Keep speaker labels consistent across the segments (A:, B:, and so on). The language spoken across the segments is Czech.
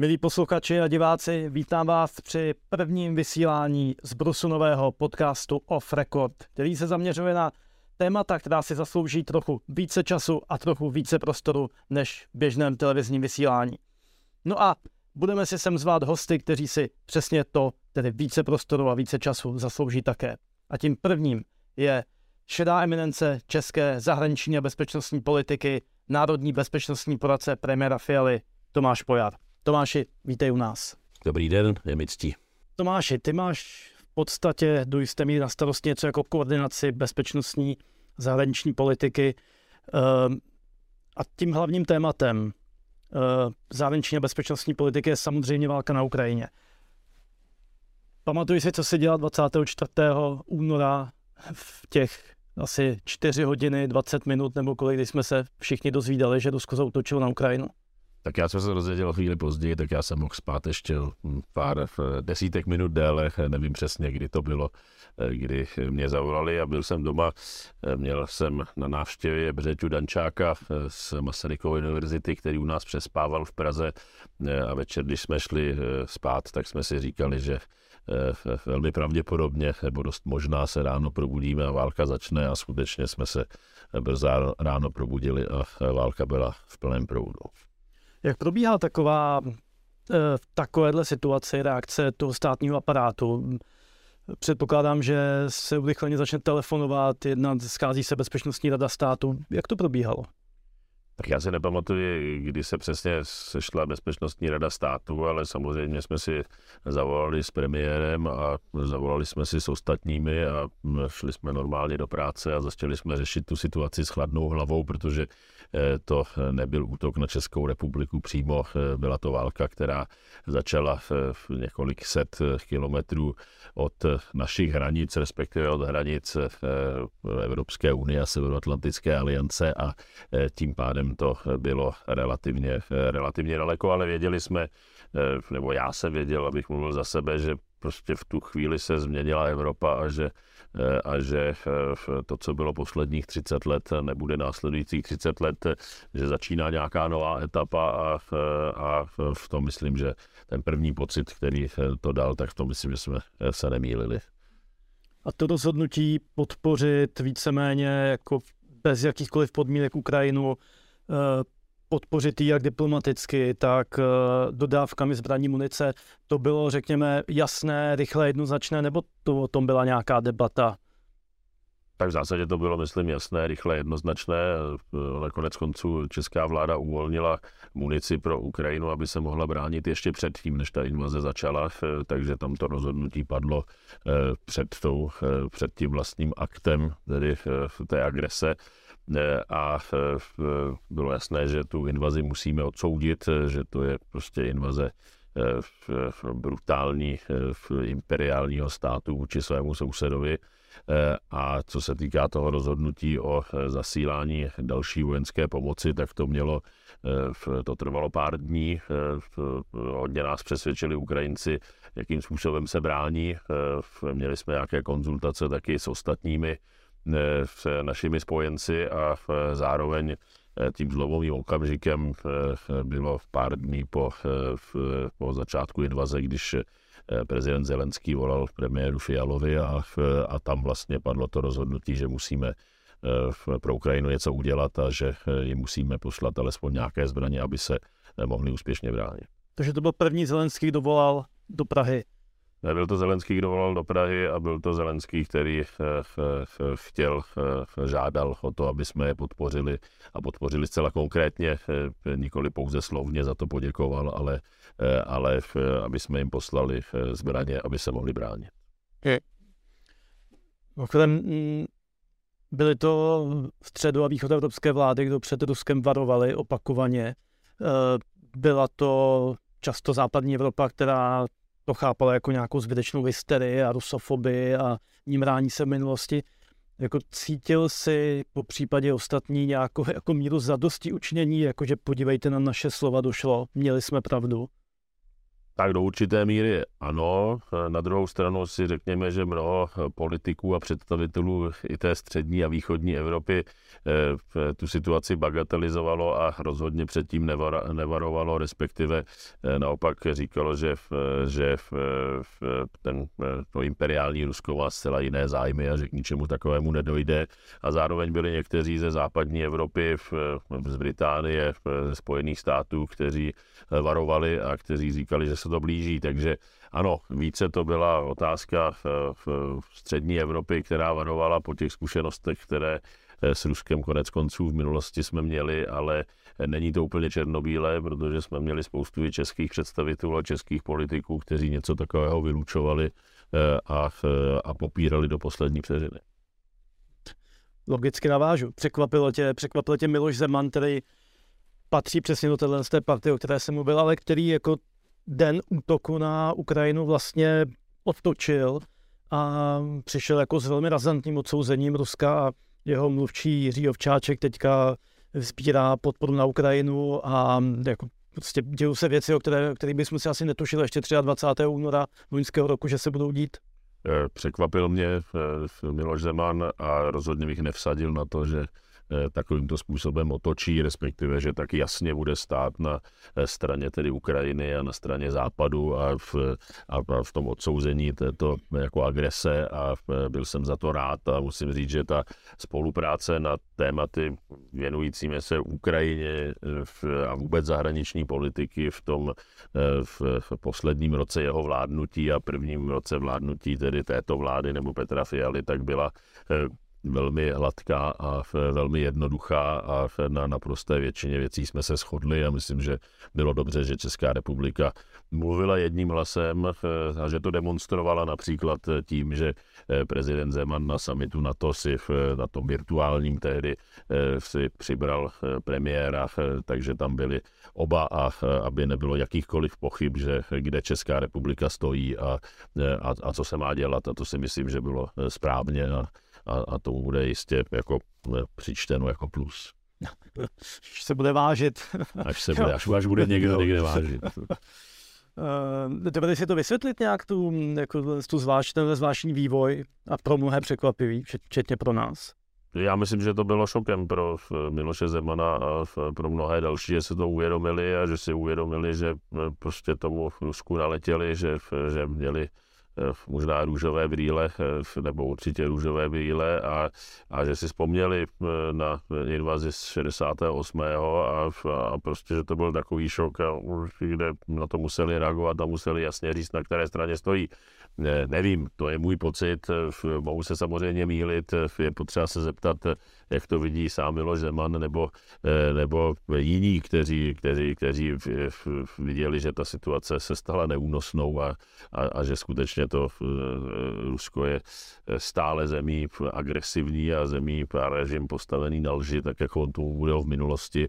A: Milí posluchači a diváci, vítám vás při prvním vysílání z Brusunového podcastu Off Record, který se zaměřuje na témata, která si zaslouží trochu více času a trochu více prostoru než v běžném televizním vysílání. No a budeme si sem zvát hosty, kteří si přesně to, tedy více prostoru a více času, zaslouží také. A tím prvním je šedá eminence české zahraniční a bezpečnostní politiky, národní bezpečnostní poradce premiéra Fialy Tomáš Pojar. Tomáši, vítej u nás.
B: Dobrý den, je mi ctí.
A: Tomáši, ty máš v podstatě do jisté míry na starosti něco jako koordinaci bezpečnostní zahraniční politiky ehm, a tím hlavním tématem ehm, zahraniční a bezpečnostní politiky je samozřejmě válka na Ukrajině. Pamatuji si, co se dělal 24. února v těch asi 4 hodiny, 20 minut nebo kolik, kdy jsme se všichni dozvídali, že Rusko zautočilo na Ukrajinu.
B: Tak já jsem se rozvěděl chvíli později, tak já jsem mohl spát ještě pár eh, desítek minut déle, nevím přesně, kdy to bylo, eh, kdy mě zavolali a byl jsem doma. Eh, měl jsem na návštěvě Břeťu Dančáka z Masarykovy univerzity, který u nás přespával v Praze a večer, když jsme šli spát, tak jsme si říkali, že velmi pravděpodobně, nebo dost možná se ráno probudíme a válka začne a skutečně jsme se brzo ráno probudili a válka byla v plném proudu.
A: Jak probíhá taková eh, v takovéhle situaci reakce toho státního aparátu? Předpokládám, že se urychleně začne telefonovat, jednat, schází se Bezpečnostní rada státu. Jak to probíhalo?
B: Tak já si nepamatuji, kdy se přesně sešla Bezpečnostní rada státu, ale samozřejmě jsme si zavolali s premiérem a zavolali jsme si s ostatními a šli jsme normálně do práce a začali jsme řešit tu situaci s chladnou hlavou, protože eh, to nebyl útok na Českou republiku přímo, eh, byla to válka, která začala v několik set kilometrů od našich hranic, respektive od hranic eh, Evropské unie a Severoatlantické aliance a tím pádem to bylo relativně, relativně daleko, ale věděli jsme, eh, nebo já jsem věděl, abych mluvil za sebe, že prostě v tu chvíli se změnila Evropa a že, eh, a že eh, to, co bylo posledních 30 let, nebude následujících 30 let, že začíná nějaká nová etapa a, a v tom myslím, že ten první pocit, který to dal, tak v tom myslím, že jsme se nemýlili.
A: A to rozhodnutí podpořit víceméně jako bez jakýchkoliv podmínek Ukrajinu Eh, podpořit jak diplomaticky, tak eh, dodávkami zbraní munice. To bylo, řekněme, jasné, rychle, jednoznačné, nebo to o tom byla nějaká debata?
B: Tak v zásadě to bylo, myslím, jasné, rychle, jednoznačné. Ale konec konců česká vláda uvolnila munici pro Ukrajinu, aby se mohla bránit ještě předtím, než ta invaze začala, eh, takže tam to rozhodnutí padlo před, tou, před tím vlastním aktem, tedy té agrese a bylo jasné, že tu invazi musíme odsoudit, že to je prostě invaze e, brutální e, imperiálního státu vůči svému sousedovi. E, a co se týká toho rozhodnutí o zasílání další vojenské pomoci, tak to mělo, to trvalo pár dní. Hodně nás přesvědčili Ukrajinci, jakým způsobem se brání. Měli jsme nějaké konzultace taky s ostatními s našimi spojenci a zároveň eh, tím zlomovým okamžikem eh, bylo pár dní po, eh, po začátku invaze, když prezident Zelenský volal premiéru Fialovi a, a tam vlastně padlo to rozhodnutí, že musíme pro Ukrajinu něco udělat a že jim musíme poslat alespoň nějaké zbraně, aby se mohli úspěšně bránit.
A: Takže to byl první Zelenský, kdo volal do Prahy
B: Nebyl to Zelenský, kdo volal do Prahy a byl to Zelenský, který eh, eh, chtěl, eh, žádal o to, aby jsme je podpořili a podpořili zcela konkrétně, nikoli pouze slovně za to poděkoval, ale, ale aby jsme jim poslali zbraně, aby se mohli bránit.
A: Mm, byly to středo- a východoevropské vlády, kdo před Ruskem varovali opakovaně. Byla to často západní Evropa, která to chápala jako nějakou zbytečnou hysterii a rusofobii a nímrání se v minulosti. Jako cítil si po případě ostatní nějakou jako míru zadosti učinění, jakože podívejte na naše slova došlo, měli jsme pravdu?
B: Tak do určité míry ano. Na druhou stranu si řekněme, že mnoho politiků a představitelů i té střední a východní Evropy eh, tu situaci bagatelizovalo a rozhodně předtím nevarovalo, respektive eh, naopak říkalo, že, že ten, to imperiální Rusko má zcela jiné zájmy a že k ničemu takovému nedojde. A zároveň byli někteří ze západní Evropy, z Británie, ze Spojených států, kteří varovali a kteří říkali, že se to blíží, takže ano, více to byla otázka v, v střední Evropy, která varovala po těch zkušenostech, které eh, s Ruskem konec konců v minulosti jsme měli, ale není to úplně černobílé, protože jsme měli spoustu českých představitelů a českých politiků, kteří něco takového vylučovali eh, a, eh, a popírali do poslední vteřiny.
A: Logicky navážu. Překvapilo tě, překvapilo tě Miloš Zeman, který patří přesně do téhle z té party, o které jsem mluvil, ale který jako den útoku na Ukrajinu vlastně odtočil a přišel jako s velmi razantním odsouzením Ruska a jeho mluvčí Jiří Ovčáček teďka sbírá podporu na Ukrajinu a jako prostě dějou se věci, o které, které bychom si asi netušili ještě 23. února loňského roku, že se budou dít.
B: Eh, překvapil mě eh, Miloš Zeman a rozhodně bych nevsadil na to, že takovýmto způsobem otočí, respektive, že tak jasně bude stát na eh, straně tedy Ukrajiny a na straně západu a v, a v tom odsouzení této jako agrese a byl jsem za to rád a musím říct, že ta spolupráce na tématy věnujícími se Ukrajině eh, a vůbec zahraniční politiky v tom v, v posledním roce jeho vládnutí a prvním roce vládnutí tedy této vlády nebo Petra Fialy, tak byla velmi hladká a velmi jednoduchá a na naprosté většině věcí jsme se shodli a myslím, že bylo dobře, že Česká republika mluvila jedním hlasem a že to demonstrovala například tím, že eh, prezident Zeman na samitu NATO si na tom virtuálním tehdy eh, si přibral eh, premiéra, takže tam byli oba a aby nebylo jakýchkoliv pochyb, že kde Česká republika stojí a, a, a co se má dělat a to si myslím, že bylo správně a a, a tomu bude jistě jako přičteno jako plus.
A: Až se bude vážit.
B: Až, se bude, až, až bude někdo někde vážit.
A: Uh, Dovedeš si to vysvětlit nějak, tu, jako, tu zvlášť, ten zvláštní vývoj a pro mnohé překvapivý, včetně pro nás?
B: Já myslím, že to bylo šokem pro Miloše Zemana a pro mnohé další, že se to uvědomili a že si uvědomili, že prostě tomu Rusku naletěli, že, že měli Eh, možná růžové brýle, eh, nebo určitě růžové brýle a, a že si vzpomněli eh, na invazi z 68. A, a prostě, že to byl takový šok, a, kde na to museli reagovat a museli jasně říct, na které straně stojí. Ne, nevím, to je můj pocit, mohu se samozřejmě mílit, je potřeba se zeptat, jak to vidí sám Miloš Zeman nebo, nebo jiní, kteří, kteří, kteří viděli, že ta situace se stala neúnosnou a, a, a že skutečně to Rusko je stále zemí agresivní a zemí a režim postavený na lži, tak jako on tomu bude v minulosti,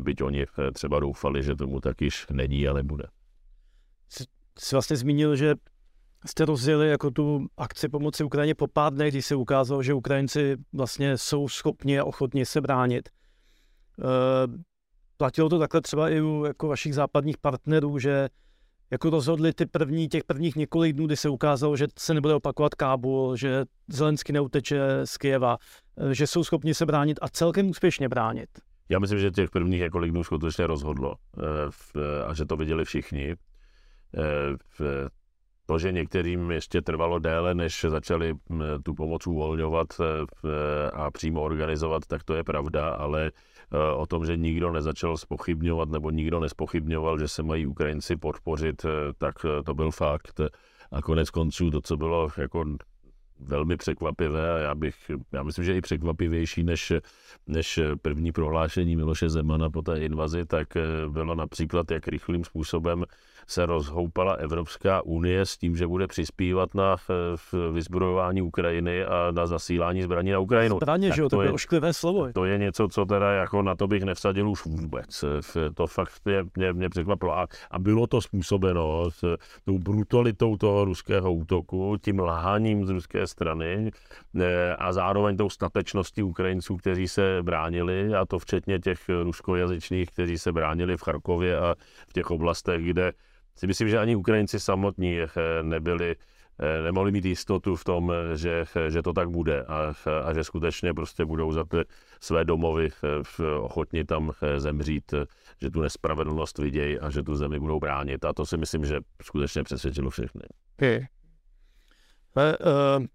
B: byť oni třeba doufali, že tomu tak již není a nebude.
A: Jsi vlastně zmínil, že jste rozjeli jako tu akci pomoci Ukrajině po pár dnech, když se ukázalo, že Ukrajinci vlastně jsou schopni a ochotni se bránit. E, platilo to takhle třeba i u jako vašich západních partnerů, že jako rozhodli ty první, těch prvních několik dnů, kdy se ukázalo, že se nebude opakovat Kábul, že Zelensky neuteče z Kijeva, eh, že jsou schopni se bránit a celkem úspěšně bránit.
B: Já myslím, že těch prvních několik dnů skutečně rozhodlo eh, a že to viděli všichni. To, že některým ještě trvalo déle, než začali tu pomoc uvolňovat e, a přímo organizovat, tak to je pravda, ale e, o tom, že nikdo nezačal spochybňovat nebo nikdo nespochybňoval, že se mají Ukrajinci podpořit, e, tak to byl fakt. A konec konců to, co bylo jako velmi překvapivé a já bych, já myslím, že i překvapivější než, než první prohlášení Miloše Zemana po té invazi, tak bylo například, jak rychlým způsobem se rozhoupala Evropská unie s tím, že bude přispívat na eh, vyzbrojování Ukrajiny a na zasílání zbraní na Ukrajinu.
A: Zbraně, že jo, to je ošklivé slovo.
B: To je něco, co teda jako na to bych nevsadil už vůbec. To fakt mě, mě, mě překvapilo. A, a bylo to způsobeno s tou brutalitou toho ruského útoku, tím lháním z ruské strany eh, a zároveň tou statečností Ukrajinců, kteří se bránili, a to včetně těch ruskojazyčných, kteří se bránili v Charkově a v těch oblastech, kde si myslím, že ani Ukrajinci samotní nebyli nemohli mít jistotu v tom, že, že to tak bude a, a že skutečně prostě budou za ty své domovy ochotni tam zemřít, že tu nespravedlnost vidějí a že tu zemi budou bránit. A to si myslím, že skutečně přesvědčilo všechny.
A: Okay. Uh,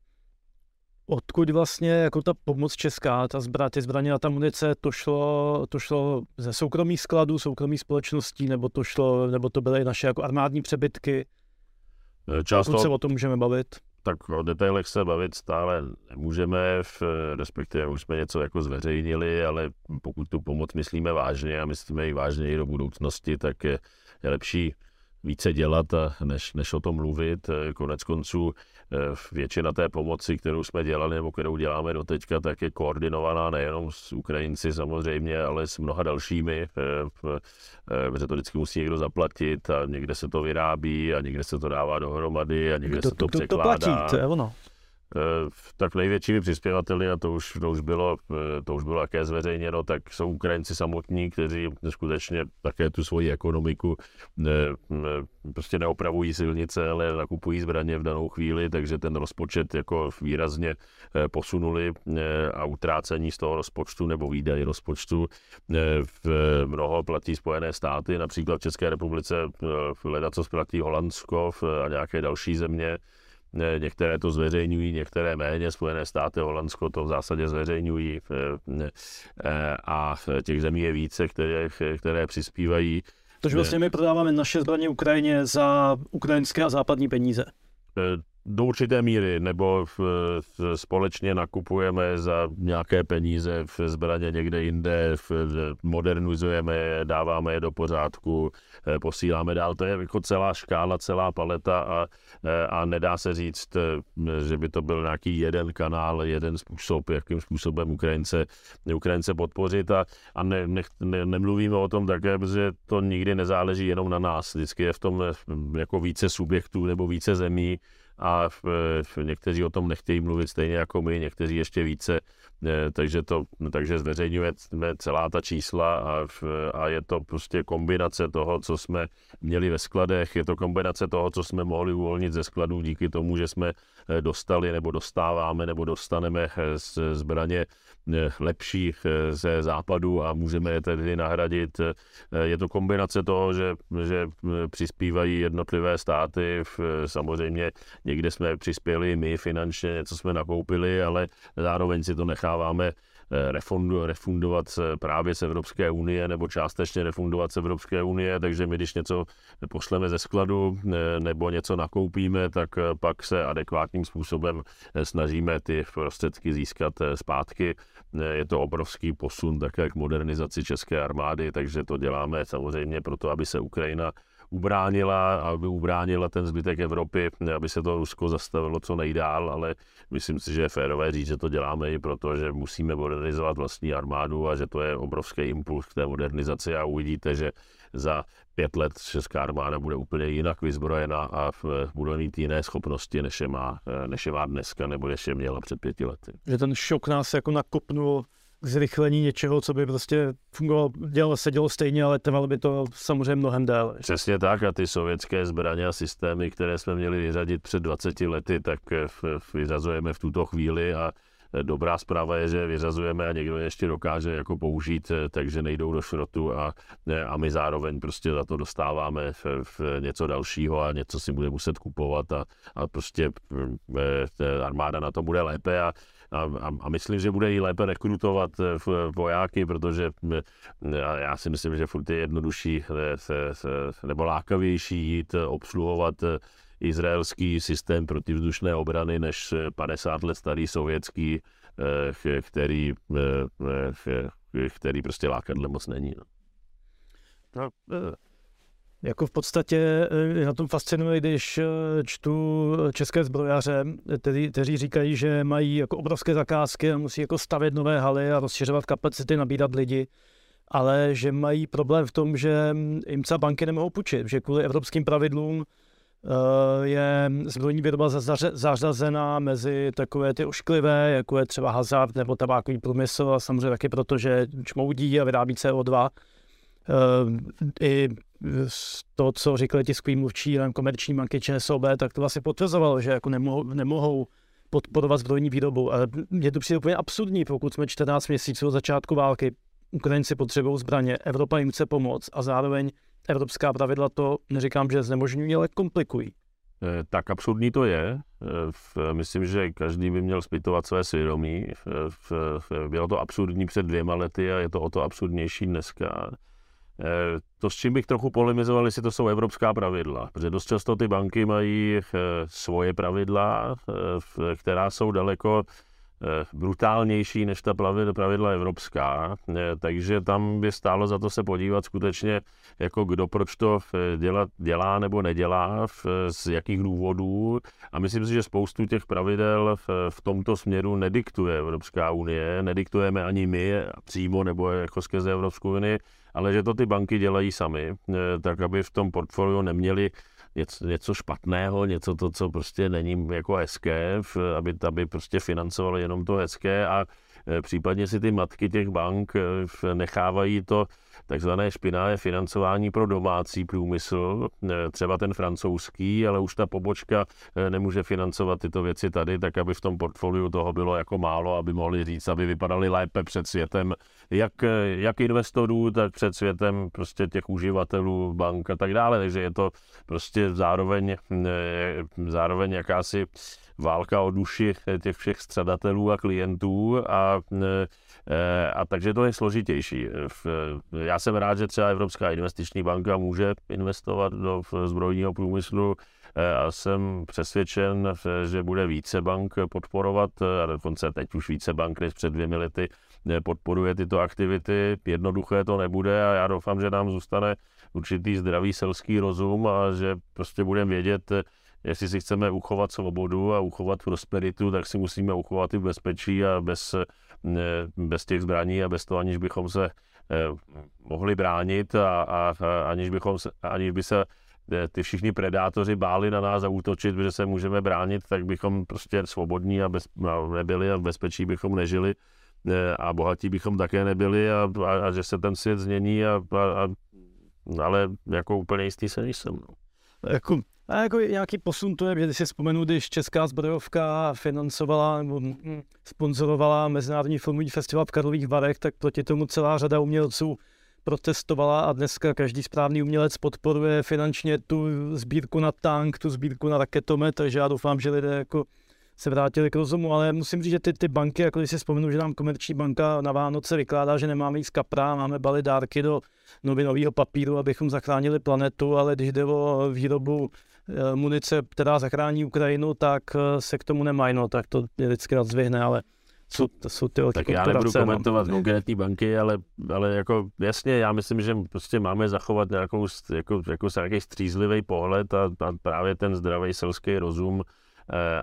A: odkud vlastně jako ta pomoc česká, ta zbra, ty zbraně a ta munice, to šlo, to šlo ze soukromých skladů, soukromých společností, nebo to šlo, nebo to byly naše jako armádní přebytky?
B: Eh, často,
A: se o tom můžeme bavit?
B: Tak o detailech se bavit stále nemůžeme, v, respektive už jsme něco jako zveřejnili, ale pokud tu pomoc myslíme vážně a myslíme ji vážně i do budoucnosti, tak je, je lepší více dělat, než, než o tom mluvit. Konec konců eh, většina té pomoci, kterou jsme dělali nebo kterou děláme do teďka, tak je koordinovaná nejenom s Ukrajinci samozřejmě, ale s mnoha dalšími, eh, eh, protože to vždycky musí někdo zaplatit a někde se to vyrábí a někde se to dává dohromady a někde to, se to, to překládá. To platí,
A: to je ono.
B: Eh, tak největšími přispěvateli, a to už, to už bylo, eh, to už bylo také zveřejněno, tak jsou Ukrajinci samotní, kteří skutečně také tu svoji ekonomiku ne, ne, prostě neopravují silnice, ale nakupují zbraně v danou chvíli, takže ten rozpočet jako výrazně eh, posunuli a utrácení z toho rozpočtu nebo výdaje rozpočtu v mnoho platí Spojené státy, například v České republice hledat, co platí Holandsko a nějaké další země, Některé to zveřejňují, některé méně. Spojené státy, Holandsko to v zásadě zveřejňují eh, eh, a těch zemí je více, které, které přispívají.
A: Takže vlastně my prodáváme naše zbraně Ukrajině za ukrajinské a západní peníze.
B: Do určité míry, nebo v, v, společně nakupujeme za nějaké peníze v zbraně někde jinde, v, modernizujeme je, dáváme je do pořádku, eh, posíláme dál. To je jako celá škála, celá paleta a, eh, a nedá se říct, eh, že by to byl nějaký jeden kanál, jeden způsob, jakým způsobem Ukrajince, Ukrajince podpořit a, a ne, ne, ne, nemluvíme o tom také, protože to nikdy nezáleží jenom na nás. Vždycky je v tom jako více subjektů nebo více zemí, a v, v, někteří o tom nechtějí mluvit stejně jako my, někteří ještě více, takže, to, takže zveřejňujeme celá ta čísla a, a je to prostě kombinace toho, co jsme měli ve skladech, je to kombinace toho, co jsme mohli uvolnit ze skladů díky tomu, že jsme eh, dostali nebo dostáváme nebo dostaneme eh, z zbraně lepší ze západu a můžeme je tedy nahradit. Je to kombinace toho, že, že přispívají jednotlivé státy, samozřejmě Někde jsme přispěli my finančně, něco jsme nakoupili, ale zároveň si to necháváme eh, refundovat právě z Evropské unie nebo částečně refundovat z Evropské unie, takže my když něco pošleme ze skladu eh, nebo něco nakoupíme, tak eh, pak se adekvátním způsobem snažíme ty prostředky získat zpátky. Je to obrovský posun také k modernizaci české armády, takže to děláme samozřejmě proto, aby se Ukrajina ubránila, aby ubránila ten zbytek Evropy, aby se to Rusko zastavilo co nejdál, ale myslím si, že je férové říct, že to děláme i proto, že musíme modernizovat vlastní armádu a že to je obrovský impuls k té modernizaci a uvidíte, že za pět let česká armáda bude úplně jinak vyzbrojená a bude mít jiné schopnosti, než je má, než je má dneska nebo než je měla před pěti lety.
A: Že ten šok nás jako nakopnul zrychlení něčeho, co by prostě fungovalo, dělo, se dělo stejně, ale trvalo by to samozřejmě mnohem déle.
B: Přesně tak a ty sovětské zbraně a systémy, které jsme měli vyřadit před 20 lety, tak vyřazujeme v tuto chvíli a Dobrá zpráva je, že vyřazujeme a někdo je ještě dokáže jako použít, takže nejdou do šrotu a, a my zároveň prostě za to dostáváme v, v něco dalšího a něco si bude muset kupovat a, a prostě e, armáda na to bude lépe a a, a, a myslím, že bude i lépe rekrutovat eh, vojáky, protože eh, já si myslím, že furt je jednodušší eh, nebo lákavější jít obsluhovat izraelský systém protivzdušné obrany než 50 let starý sovětský, který, který prostě lákadle moc není. No.
A: Jako v podstatě eh, na tom fascinuje, když eh, čtu české zbrojaře, kteří, kteří říkají, že mají jako obrovské zakázky a musí jako stavět nové haly a rozšiřovat kapacity, nabídat lidi, ale že mají problém v tom, že jim třeba banky nemohou půjčit, že kvůli evropským pravidlům eh, je zbrojní výroba zařazená mezi takové ty ošklivé, jako je třeba hazard nebo tabákový průmysl a samozřejmě taky proto, že čmoudí a vyrábí CO2 i to, co říkali tiskový mluvčí komerční banky ČSOB, tak to vlastně potvrzovalo, že jako nemohou, nemohou podporovat zbrojní výrobu. Ale je to přijde úplně absurdní, pokud jsme 14 měsíců od začátku války, Ukrajinci potřebují zbraně, Evropa jim chce pomoct a zároveň evropská pravidla to, neříkám, že znemožňují, ale komplikují.
B: Eh, tak absurdní to je. Eh, myslím, že každý by měl zpytovat své svědomí. Bylo to absurdní před dvěma lety a je to o to absurdnější dneska. Eh, to, s čím bych trochu polemizoval, jestli to jsou evropská pravidla, protože dost často ty banky mají svoje pravidla, která jsou daleko Eh, brutálnější než ta pravidla evropská, eh, takže tam by stálo za to se podívat skutečně, jako kdo proč to eh, dělá nebo nedělá, z jakých důvodů. A myslím si, že spoustu těch pravidel v, v tomto směru nediktuje Evropská unie, nediktujeme ani my přímo nebo jako skrze Evropskou unii, ale že to ty banky dělají sami, tak aby v tom portfoliu neměli něco, něco špatného, něco to, co prostě není jako hezké, aby, aby prostě financovali jenom to hezké a případně si ty matky těch bank e, nechávají to takzvané špinavé financování pro domácí průmysl, e, třeba ten francouzský, ale už ta pobočka nemůže financovat tyto věci tady, tak aby v tom portfoliu toho bylo jako málo, aby mohli říct, aby vypadali lépe před světem, jak, jak investorů, tak před světem prostě těch uživatelů bank a tak dále, takže je to prostě zároveň, zároveň jakási válka o duši těch všech střadatelů a klientů a, a takže to je složitější. Já jsem rád, že třeba Evropská investiční banka může investovat do zbrojního průmyslu a jsem přesvědčen, že bude více bank podporovat, a dokonce teď už více bank než před dvěmi lety podporuje tyto aktivity. Jednoduché to nebude a já doufám, že nám zůstane určitý zdravý selský rozum a že prostě budeme vědět, jestli si chceme uchovat svobodu a uchovat prosperitu, tak si musíme uchovat i bezpečí a bez, bez těch zbraní a bez toho, aniž bychom se eh, mohli bránit a, a, a aniž, bychom se, aniž by se eh, ty všichni predátoři báli na nás zautočit, že se můžeme bránit, tak bychom prostě svobodní a bez, nebyli a v bezpečí bychom nežili a bohatí bychom také nebyli a, a, a že se ten svět změní, a, a, a, ale jako úplně jistý se nejsem. No.
A: Jako, a jako nějaký posun to je, když si vzpomenu, když Česká zbrojovka financovala nebo sponzorovala Mezinárodní filmový festival v Karlových Varech, tak proti tomu celá řada umělců protestovala a dneska každý správný umělec podporuje finančně tu sbírku na tank, tu sbírku na raketomet, takže já doufám, že lidé jako se vrátili k rozumu, ale musím říct, že ty, ty banky, jako když si vzpomenu, že nám komerční banka na Vánoce vykládá, že nemáme jíst kapra, máme bali dárky do novinového papíru, abychom zachránili planetu, ale když jde o výrobu e, munice, která zachrání Ukrajinu, tak e, se k tomu nemají, no, tak to je vždycky nadzvihne, ale jsou, to jsou ty
B: Tak já nebudu no. komentovat no. konkrétní banky, ale, ale jako jasně, já myslím, že prostě máme zachovat nějakou, jako, jako nějaký střízlivý pohled a, a právě ten zdravý selský rozum, Eh,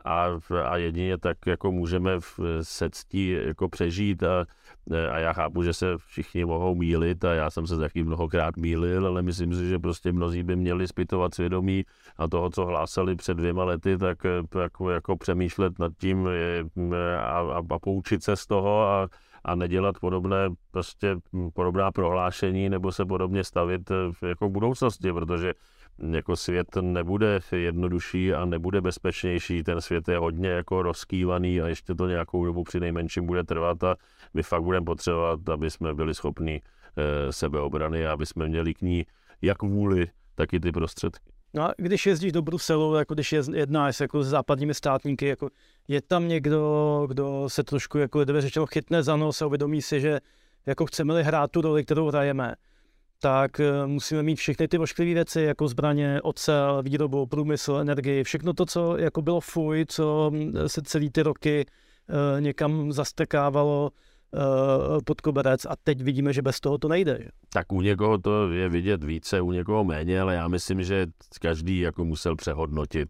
B: a, a jedině tak jako můžeme v se ctí jako přežít a, eh, a já chápu, že se všichni mohou mílit a já jsem se taky mnohokrát mýlil, ale myslím si, že prostě mnozí by měli zpytovat svědomí a toho, co hlásali před dvěma lety, tak eh, jako, jako přemýšlet nad tím a, a, a poučit se z toho a, a nedělat podobné, prostě podobná prohlášení nebo se podobně stavit jako v budoucnosti, protože jako svět nebude jednodušší a nebude bezpečnější. Ten svět je hodně jako rozkývaný a ještě to nějakou dobu při nejmenším bude trvat a my fakt budeme potřebovat, aby jsme byli schopni e, sebeobrany a aby jsme měli k ní jak vůli, tak i ty prostředky.
A: No a když jezdíš do Bruselu, jako když jednáš jako s západními státníky, jako je tam někdo, kdo se trošku, jako řečeno, chytne za nos a uvědomí si, že jako chceme-li hrát tu roli, kterou hrajeme, tak eh, musíme mít všechny ty ošklivé věci, jako zbraně, ocel, výrobu, průmysl, energii, všechno to, co jako bylo fuj, co hm, se celý ty roky uh, někam zastekávalo uh, pod koberec a teď vidíme, že bez toho to nejde.
B: Tak u někoho to je vidět více, u někoho méně, ale já myslím, že každý jako musel přehodnotit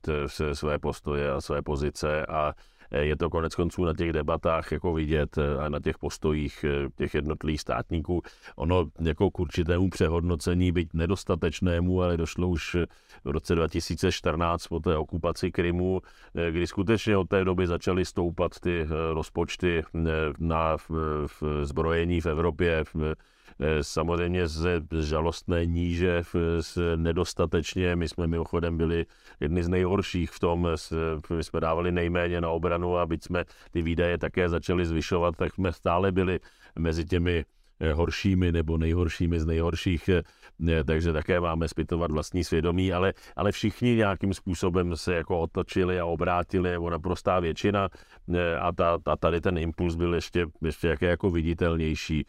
B: své postoje a své pozice a Eh, je to konec konců na těch debatách jako vidět eh, a na těch postojích eh, těch jednotlivých státníků. Ono jako k určitému přehodnocení, byť nedostatečnému, ale došlo už v roce 2014 po té okupaci Krymu, kdy skutečně od té doby začaly stoupat ty rozpočty na zbrojení v Evropě samozřejmě z žalostné níže, s nedostatečně, my jsme mimochodem byli jedni z nejhorších v tom, my jsme dávali nejméně na obranu a byť jsme ty výdaje také začali zvyšovat, tak jsme stále byli mezi těmi Eh, horšími nebo nejhoršími z nejhorších, eh, eh, takže také máme zpytovat vlastní svědomí, ale, ale všichni nějakým způsobem se jako otočili a obrátili, nebo naprostá většina a, ta, a tady ten impuls byl ještě, ještě jako viditelnější.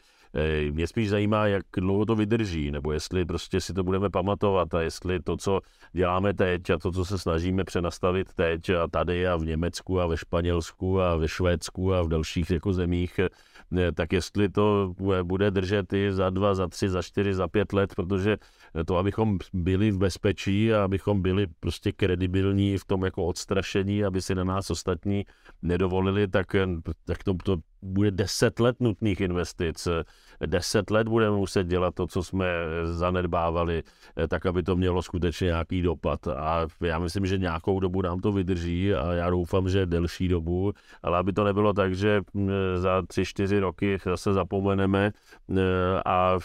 B: Mě spíš zajímá, jak dlouho to vydrží, nebo jestli prostě si to budeme pamatovat a jestli to, co děláme teď a to, co se snažíme přenastavit teď a tady a v Německu a ve Španělsku a ve Švédsku a v dalších jako zemích, tak jestli to bude držet i za dva, za tři, za čtyři, za pět let, protože to, abychom byli v bezpečí a abychom byli prostě kredibilní v tom jako odstrašení, aby si na nás ostatní nedovolili, tak, tak to, to bude deset let nutných investic. Deset let budeme muset dělat to, co jsme zanedbávali, tak aby to mělo skutečně nějaký dopad. A já myslím, že nějakou dobu nám to vydrží a já doufám, že delší dobu, ale aby to nebylo tak, že za tři, čtyři roky zase zapomeneme a,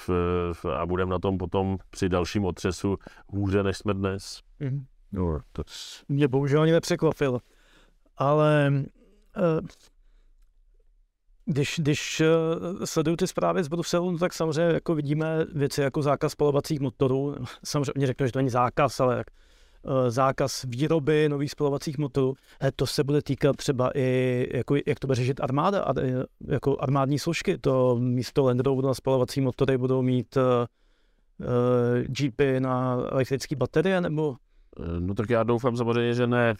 B: a budeme na tom potom při dalším otřesu hůře, než jsme dnes. Mm.
A: No, to... Mě bohužel ani nepřekvapil. Ale uh když, když uh, sleduju ty zprávy z Bruselu, no tak samozřejmě jako vidíme věci jako zákaz spalovacích motorů. Samozřejmě řeknu, že to není zákaz, ale uh, zákaz výroby nových spalovacích motorů. E, to se bude týkat třeba i, jako, jak to bude řešit armáda, ar, jako armádní složky. To místo Land Roveru na spalovací motory budou mít uh, jeepy na elektrické baterie, nebo
B: Eh, no tak já doufám samozřejmě, že ne.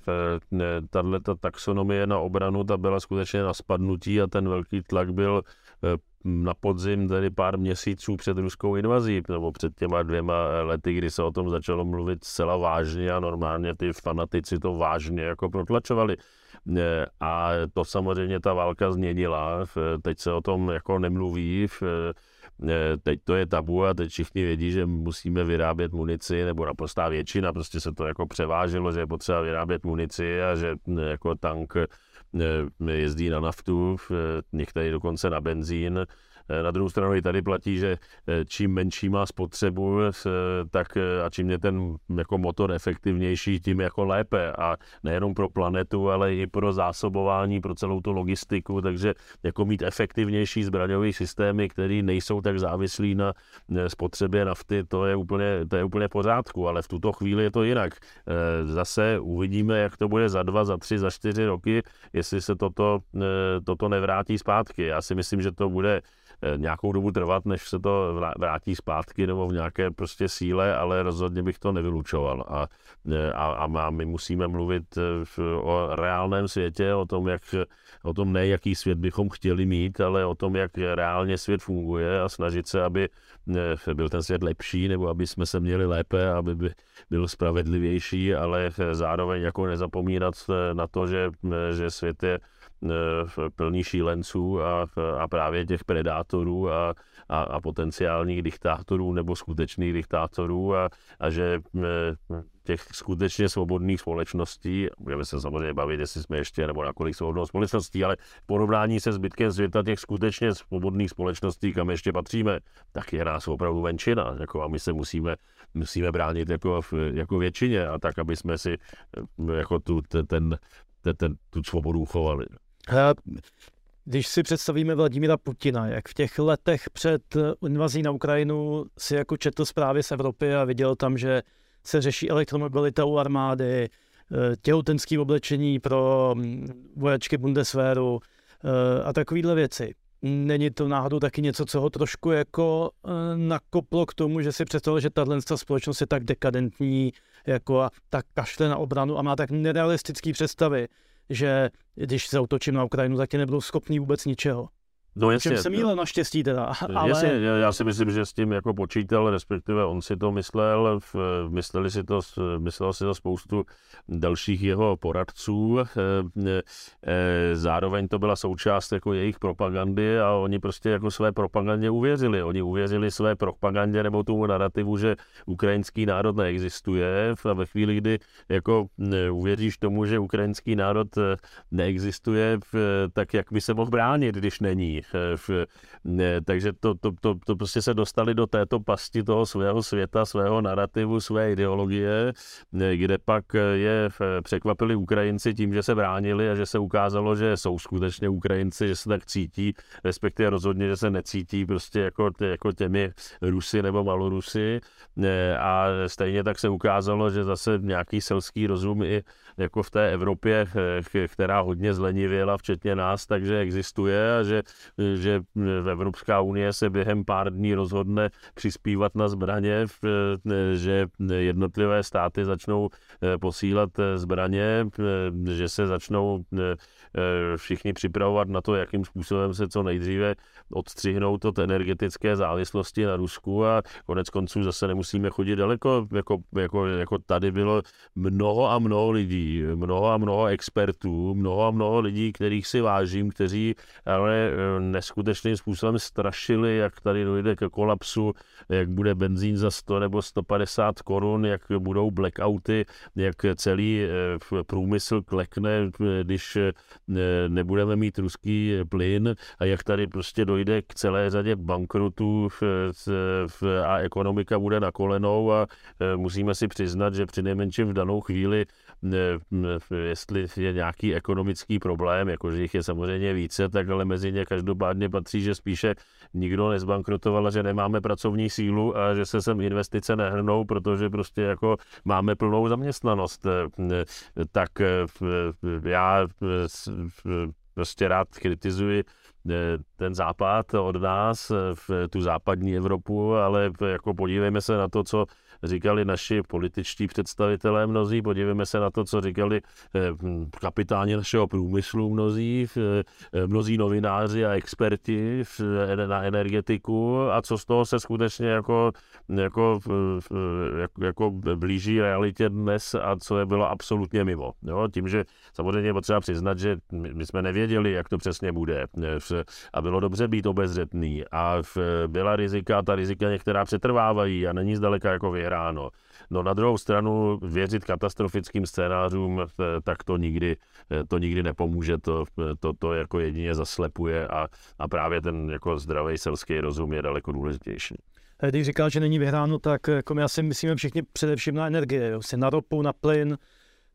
B: ne tahle ta taxonomie na obranu, ta byla skutečně na spadnutí a ten velký tlak byl eh, na podzim, tedy pár měsíců před ruskou invazí, nebo před těma dvěma lety, kdy se o tom začalo mluvit zcela vážně a normálně ty fanatici to vážně jako protlačovali. Eh, a to samozřejmě ta válka změnila. Teď se o tom jako nemluví. Eh, teď to je tabu a teď všichni vědí, že musíme vyrábět munici, nebo naprostá většina, prostě se to jako převáželo, že je potřeba vyrábět munici a že eh, jako tank eh, jezdí na naftu, některý dokonce na benzín, Eh, na druhou stranu i tady platí, že eh, čím menší má spotřebu, eh, tak a čím je ten jako motor efektivnější, tím jako lépe. A nejenom pro planetu, ale i pro zásobování, pro celou tu logistiku. Takže jako mít efektivnější zbraňové systémy, které nejsou tak závislí na spotřebě nafty, to je úplně, to je úplně pořádku, ale v tuto chvíli je to jinak. Zase uvidíme, jak to bude za dva, za tři, za čtyři roky, jestli se toto, toto nevrátí zpátky. Já si myslím, že to bude Eh, nějakou dobu trvat, než se to vrátí zpátky nebo v nějaké prostě síle, ale rozhodně bych to nevylučoval. A, eh, a, a my musíme mluvit eh, o reálném světě, o tom, jak, o tom ne, jaký svět bychom chtěli mít, ale o tom, jak reálně svět funguje a snažit se, aby byl ten svět lepší, nebo aby jsme se měli lépe, aby by byl spravedlivější, ale zároveň jako nezapomínat na to, že, že svět je Eh, plný šílenců a, a právě těch predátorů a, a, a potenciálních diktátorů nebo skutečných diktátorů a, a že eh, těch skutečně svobodných společností, budeme se samozřejmě bavit, jestli jsme ještě nebo na kolik svobodnou společností, ale v porovnání se zbytkem světa těch skutečně svobodných společností, kam ještě patříme, tak je nás opravdu menšina. Jako a my se musíme, musíme bránit jako, jako většině a tak, aby jsme si eh, jako tu, ten, ten, ten, tu svobodu uchovali.
A: Když si představíme Vladimíra Putina, jak v těch letech před invazí na Ukrajinu si jako četl zprávy z Evropy a viděl tam, že se řeší elektromobilita u armády, eh, těhotenské oblečení pro mm, vojačky Bundeswehru eh, a takovéhle věci. Není to náhodou taky něco, co ho trošku jako eh, nakoplo k tomu, že si představil, že tahle společnost je tak dekadentní jako a tak kašle na obranu a má tak nerealistické představy, že když zautočím na Ukrajinu, tak tě nebudou schopní vůbec ničeho. No jasně. jsem mýlil naštěstí teda.
B: Ale... Jasně, já si myslím, že s tím jako počítal, respektive on si to myslel, mysleli si to, myslel si to spoustu dalších jeho poradců. Eh, eh, zároveň to byla součást jako jejich propagandy a oni prostě jako své propagandě uvěřili. Oni uvěřili své propagandě nebo tomu narrativu, že ukrajinský národ neexistuje a ve chvíli, kdy jako uvěříš tomu, že ukrajinský národ eh, neexistuje, tak jak by se mohl bránit, když není není. Takže to, to, to, to prostě se dostali do této pasti toho svého světa, svého narrativu, své ideologie, kde pak je překvapili Ukrajinci tím, že se bránili a že se ukázalo, že jsou skutečně Ukrajinci, že se tak cítí, respektive rozhodně, že se necítí prostě jako, jako těmi Rusy nebo Malorusy a stejně tak se ukázalo, že zase nějaký selský rozum i jako v té Evropě, která hodně zlenivěla, včetně nás, takže existuje a že, že Evropská unie se během pár dní rozhodne přispívat na zbraně, že jednotlivé státy začnou posílat zbraně, že se začnou všichni připravovat na to, jakým způsobem se co nejdříve odstřihnout od energetické závislosti na Rusku a konec konců zase nemusíme chodit daleko, jako, jako, jako tady bylo mnoho a mnoho lidí, mnoho a mnoho expertů, mnoho a mnoho lidí, kterých si vážím, kteří ale eh, neskutečným způsobem strašili, jak tady dojde ke kolapsu, jak bude benzín za 100 nebo 150 korun, jak budou blackouty, jak celý eh, průmysl klekne, když eh, nebudeme mít ruský plyn a jak tady prostě dojde k celé řadě bankrutů a ekonomika bude na kolenou a musíme si přiznat, že při nejmenším v danou chvíli jestli je nějaký ekonomický problém, jakože jich je samozřejmě více, tak ale mezi ně každopádně patří, že spíše nikdo nezbankrotoval, že nemáme pracovní sílu a že se sem investice nehrnou, protože prostě jako máme plnou zaměstnanost. Tak já prostě rád kritizuji ten západ od nás, v tu západní Evropu, ale jako podívejme se na to, co říkali naši političtí představitelé mnozí, podívejme se na to, co říkali eh, kapitáni našeho průmyslu mnozí, eh, mnozí novináři a experti na energetiku a co z toho se skutečně jako, jako, jako, jako blíží realitě dnes a co je bylo absolutně mimo. Jo? Tím, že samozřejmě potřeba přiznat, že my jsme nevěděli, jak to přesně bude eh, a bylo dobře být obezřetný a byla rizika, ta rizika některá přetrvávají a není zdaleka jako vyhra vyhráno. No na druhou stranu věřit katastrofickým scénářům, eh, tak to nikdy, eh, to nikdy nepomůže, to, to, to jako jedině zaslepuje a, a právě ten jako zdravý selský rozum je daleko důležitější.
A: Když říkal, že není vyhráno, tak jako my asi myslíme všichni především na energie, jo? na ropu, na plyn,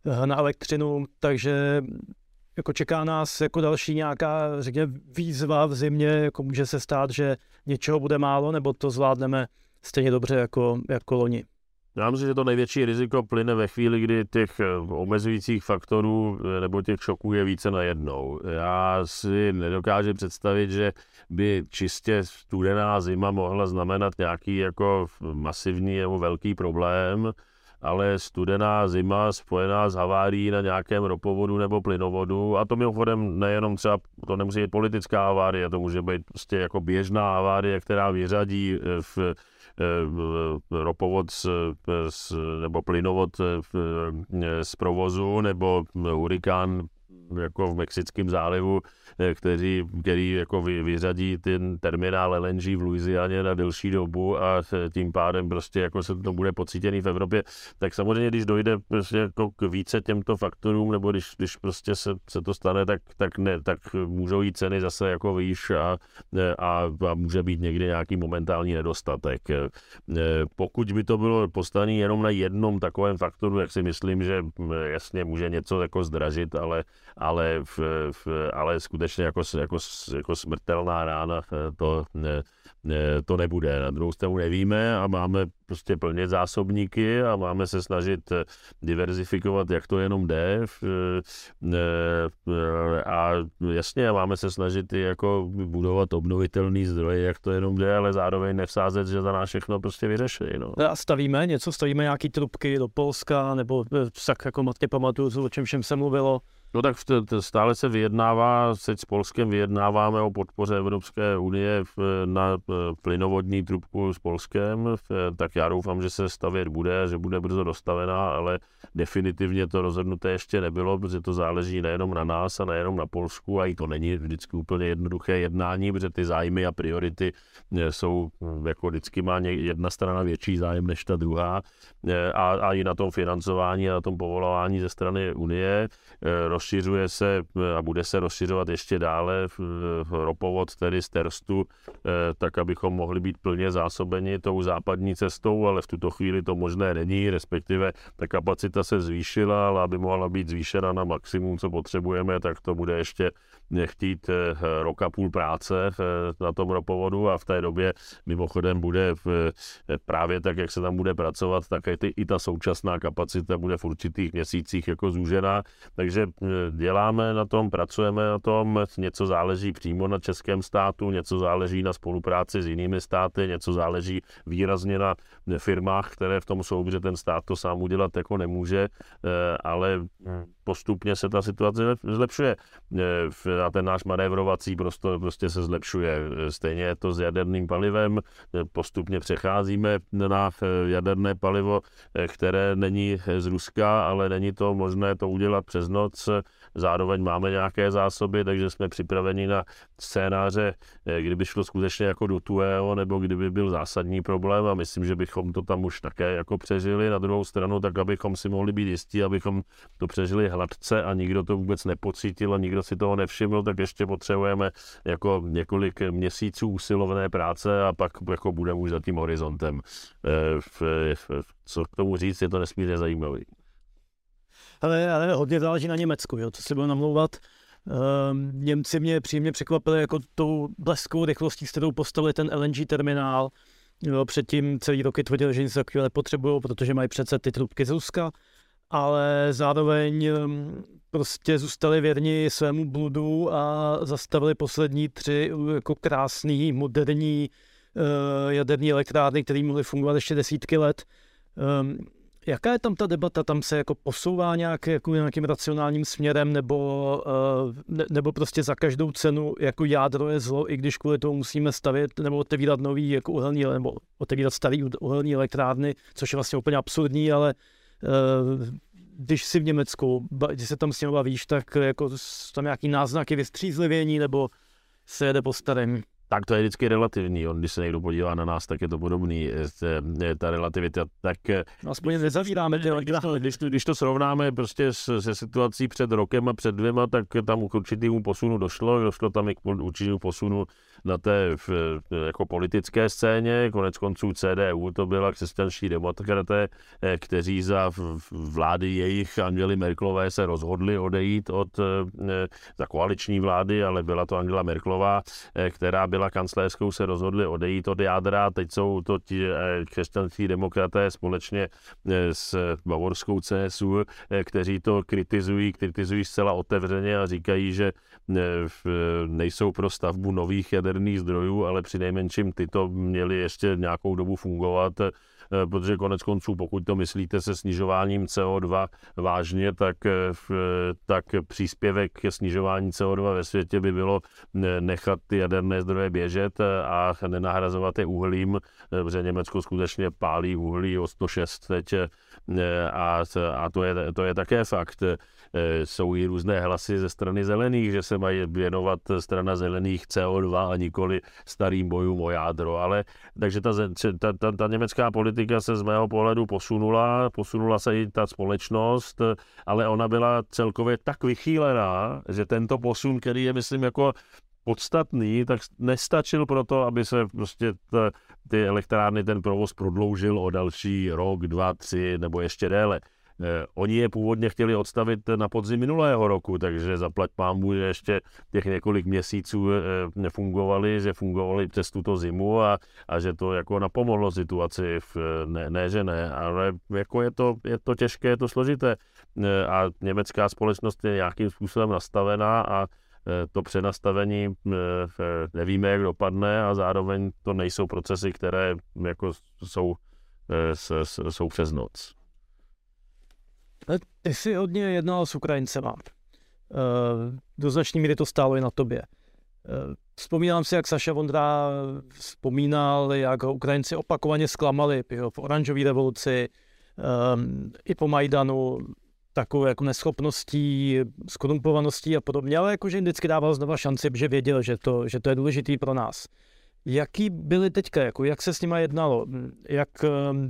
A: eh, na elektřinu, takže jako čeká nás jako další nějaká, řekněme, výzva v zimě, jako může se stát, že něčeho bude málo, nebo to zvládneme stejně dobře jako, jako loni.
B: Já myslím, že to největší riziko plyne ve chvíli, kdy těch eh, omezujících faktorů eh, nebo těch šoků je více na jednou. Já si nedokážu představit, že by čistě studená zima mohla znamenat nějaký jako masivní nebo velký problém, ale studená zima spojená s havárií na nějakém ropovodu nebo plynovodu, a to mimochodem nejenom třeba, to nemusí být politická havárie, to může být prostě jako běžná havárie, která vyřadí eh, v ropovod z, z, nebo plynovod z provozu nebo hurikán jako v Mexickém zálivu, eh, kteří, který jako vy, vyřadí ten terminál LNG v Louisianě na delší dobu a tím pádem prostě jako se to bude pocítěný v Evropě, tak samozřejmě, když dojde prostě jako k více těmto faktorům, nebo když, když prostě se, se to stane, tak, tak, ne, tak můžou jít ceny zase jako výš a, a, a může být někdy nějaký momentální nedostatek. Eh, pokud by to bylo postavené jenom na jednom takovém faktoru, jak si myslím, že hm, jasně může něco jako zdražit, ale ale, v, v, ale skutečně jako, jako, jako smrtelná rána eh, to, ne, ne, to nebude. Na druhou stranu nevíme a máme prostě plnit zásobníky a máme se snažit eh, diverzifikovat, jak to jenom jde. A jasně, máme se snažit i jako budovat obnovitelný zdroje, jak to jenom jde, ale zároveň nevsázet, že za nás všechno prostě vyřeší. No.
A: A stavíme něco, stavíme nějaký trubky do Polska, nebo eh, tak jako matně pamatuju, o čem všem se mluvilo,
B: No tak stále se vyjednává, teď s Polskem vyjednáváme o podpoře Evropské unie na plynovodní trubku s Polskem, tak já doufám, že se stavět bude, že bude brzo dostavená, ale definitivně to rozhodnuté ještě nebylo, protože to záleží nejenom na nás a nejenom na Polsku a i to není vždycky úplně jednoduché jednání, protože ty zájmy a priority jsou, jako vždycky má jedna strana větší zájem než ta druhá a, a i na tom financování a na tom povolování ze strany Unie rozšiřuje se a bude se rozšiřovat ještě dále ropovod tedy z Terstu, eh, tak abychom mohli být plně zásobeni tou západní cestou, ale v tuto chvíli to možné není, respektive ta kapacita se zvýšila, ale aby mohla být zvýšena na maximum, co potřebujeme, tak to bude ještě chtít eh, rok a půl práce eh, na tom ropovodu a v té době mimochodem bude právě tak, jak se tam bude pracovat, tak i ta současná kapacita bude v určitých měsících jako zúžená, takže děláme na tom, pracujeme na tom, něco záleží přímo na českém státu, něco záleží na spolupráci s jinými státy, něco záleží výrazně na firmách, které v tom jsou, že ten stát to sám udělat jako nemůže, eh, ale postupně se ta situace zlepšuje. Eh, a ten náš manévrovací prostor prostě se zlepšuje. Stejně je to s jaderným palivem. Postupně přecházíme na jaderné palivo, které není z Ruska, ale není to možné to udělat přes noc. Zároveň máme nějaké zásoby, takže jsme připraveni na scénáře, eh, kdyby šlo skutečně jako do tuého, nebo kdyby byl zásadní problém a myslím, že bychom to tam už také jako přežili. Na druhou stranu, tak abychom si mohli být jistí, abychom to přežili hladce a nikdo to vůbec nepocítil a nikdo si toho nevšiml, tak ještě potřebujeme jako několik měsíců usilovné práce a pak jako budeme už za tím horizontem. Eh, co k tomu říct, je to nesmírně zajímavý.
A: Ale, ale hodně záleží na Německu, jo, co se bude namlouvat. Um, Němci mě příjemně překvapili jako tou bleskou rychlostí, s kterou postavili ten LNG terminál. Jo, předtím celý roky tvrdili, že nic takového nepotřebují, protože mají přece ty trubky z Ruska, ale zároveň um, prostě zůstali věrni svému bludu a zastavili poslední tři jako krásný, moderní uh, jaderní elektrárny, které mohly fungovat ještě desítky let. Um, Jaká je tam ta debata? Tam se jako posouvá nějak, jako nějakým racionálním směrem nebo, uh, ne, nebo prostě za každou cenu jako jádro je zlo, i když kvůli tomu musíme stavět nebo otevírat nový jako uhelný, nebo otevírat starý uhelný elektrárny, což je vlastně úplně absurdní, ale uh, když si v Německu, když se tam s ním bavíš, tak jako tam nějaký náznaky vystřízlivění nebo se jede po starém
B: tak to je vždycky relativní. On, když se někdo podívá na nás, tak je to podobný. Ta relativita, tak...
A: No, aspoň nezavíráme.
B: Když to, když, to, když to srovnáme prostě se situací před rokem a před dvěma, tak tam k určitému posunu došlo. Došlo tam i k určitému posunu na té v, jako politické scéně. Konec konců CDU to byla křesťanští demokraté, eh, kteří za vlády jejich Angely Merklové se rozhodli odejít od eh, za koaliční vlády, ale byla to Angela Merklová, eh, která byla kancléřskou, se rozhodli odejít od jádra. Teď jsou to ti křesťanští demokraté společně s bavorskou CSU, kteří to kritizují, kritizují zcela otevřeně a říkají, že nejsou pro stavbu nových jaderných zdrojů, ale při nejmenším tyto měly ještě nějakou dobu fungovat, protože konec konců, pokud to myslíte se snižováním CO2 vážně, tak, eh, tak příspěvek ke snižování CO2 ve světě by bylo nechat ty jaderné zdroje běžet a nenahrazovat je uhlím, eh, protože Německo skutečně pálí uhlí o 106 teď a, a to, je, to je také fakt. Eh, jsou i různé hlasy ze strany zelených, že se mají věnovat strana zelených CO2 a nikoli starým bojům o jádro. Ale takže ta, ta, ta, ta německá politika se z mého pohledu posunula, posunula se i ta společnost, ale ona byla celkově tak vychýlená, že tento posun, který je, myslím, jako podstatný, tak nestačil pro to, aby se prostě t, ty elektrárny, ten provoz prodloužil o další rok, dva, tři nebo ještě déle. Eh, oni je původně chtěli odstavit na podzim minulého roku, takže zaplať pámu, že ještě těch několik měsíců eh, nefungovali, že fungovali přes tuto zimu a, a že to jako napomohlo situaci, v, ne, ne, že ne, ale jako je to, je to těžké, je to složité eh, a německá společnost je nějakým způsobem nastavená a to přenastavení nevíme, jak dopadne a zároveň to nejsou procesy, které jako jsou, jsou přes noc.
A: Ty jsi hodně jednal s Ukrajincema. Uh, do značné míry to stálo i na tobě. Vzpomínám si, jak Saša Vondra vzpomínal, jak ho Ukrajinci opakovaně zklamali v oranžové revoluci, um, i po Majdanu, takovou jako neschopností, skorumpovaností a podobně, ale jakože vždycky dával znova šanci, že věděl, že to, že to je důležitý pro nás. Jaký byly teďka, jako jak se s nima jednalo, jak,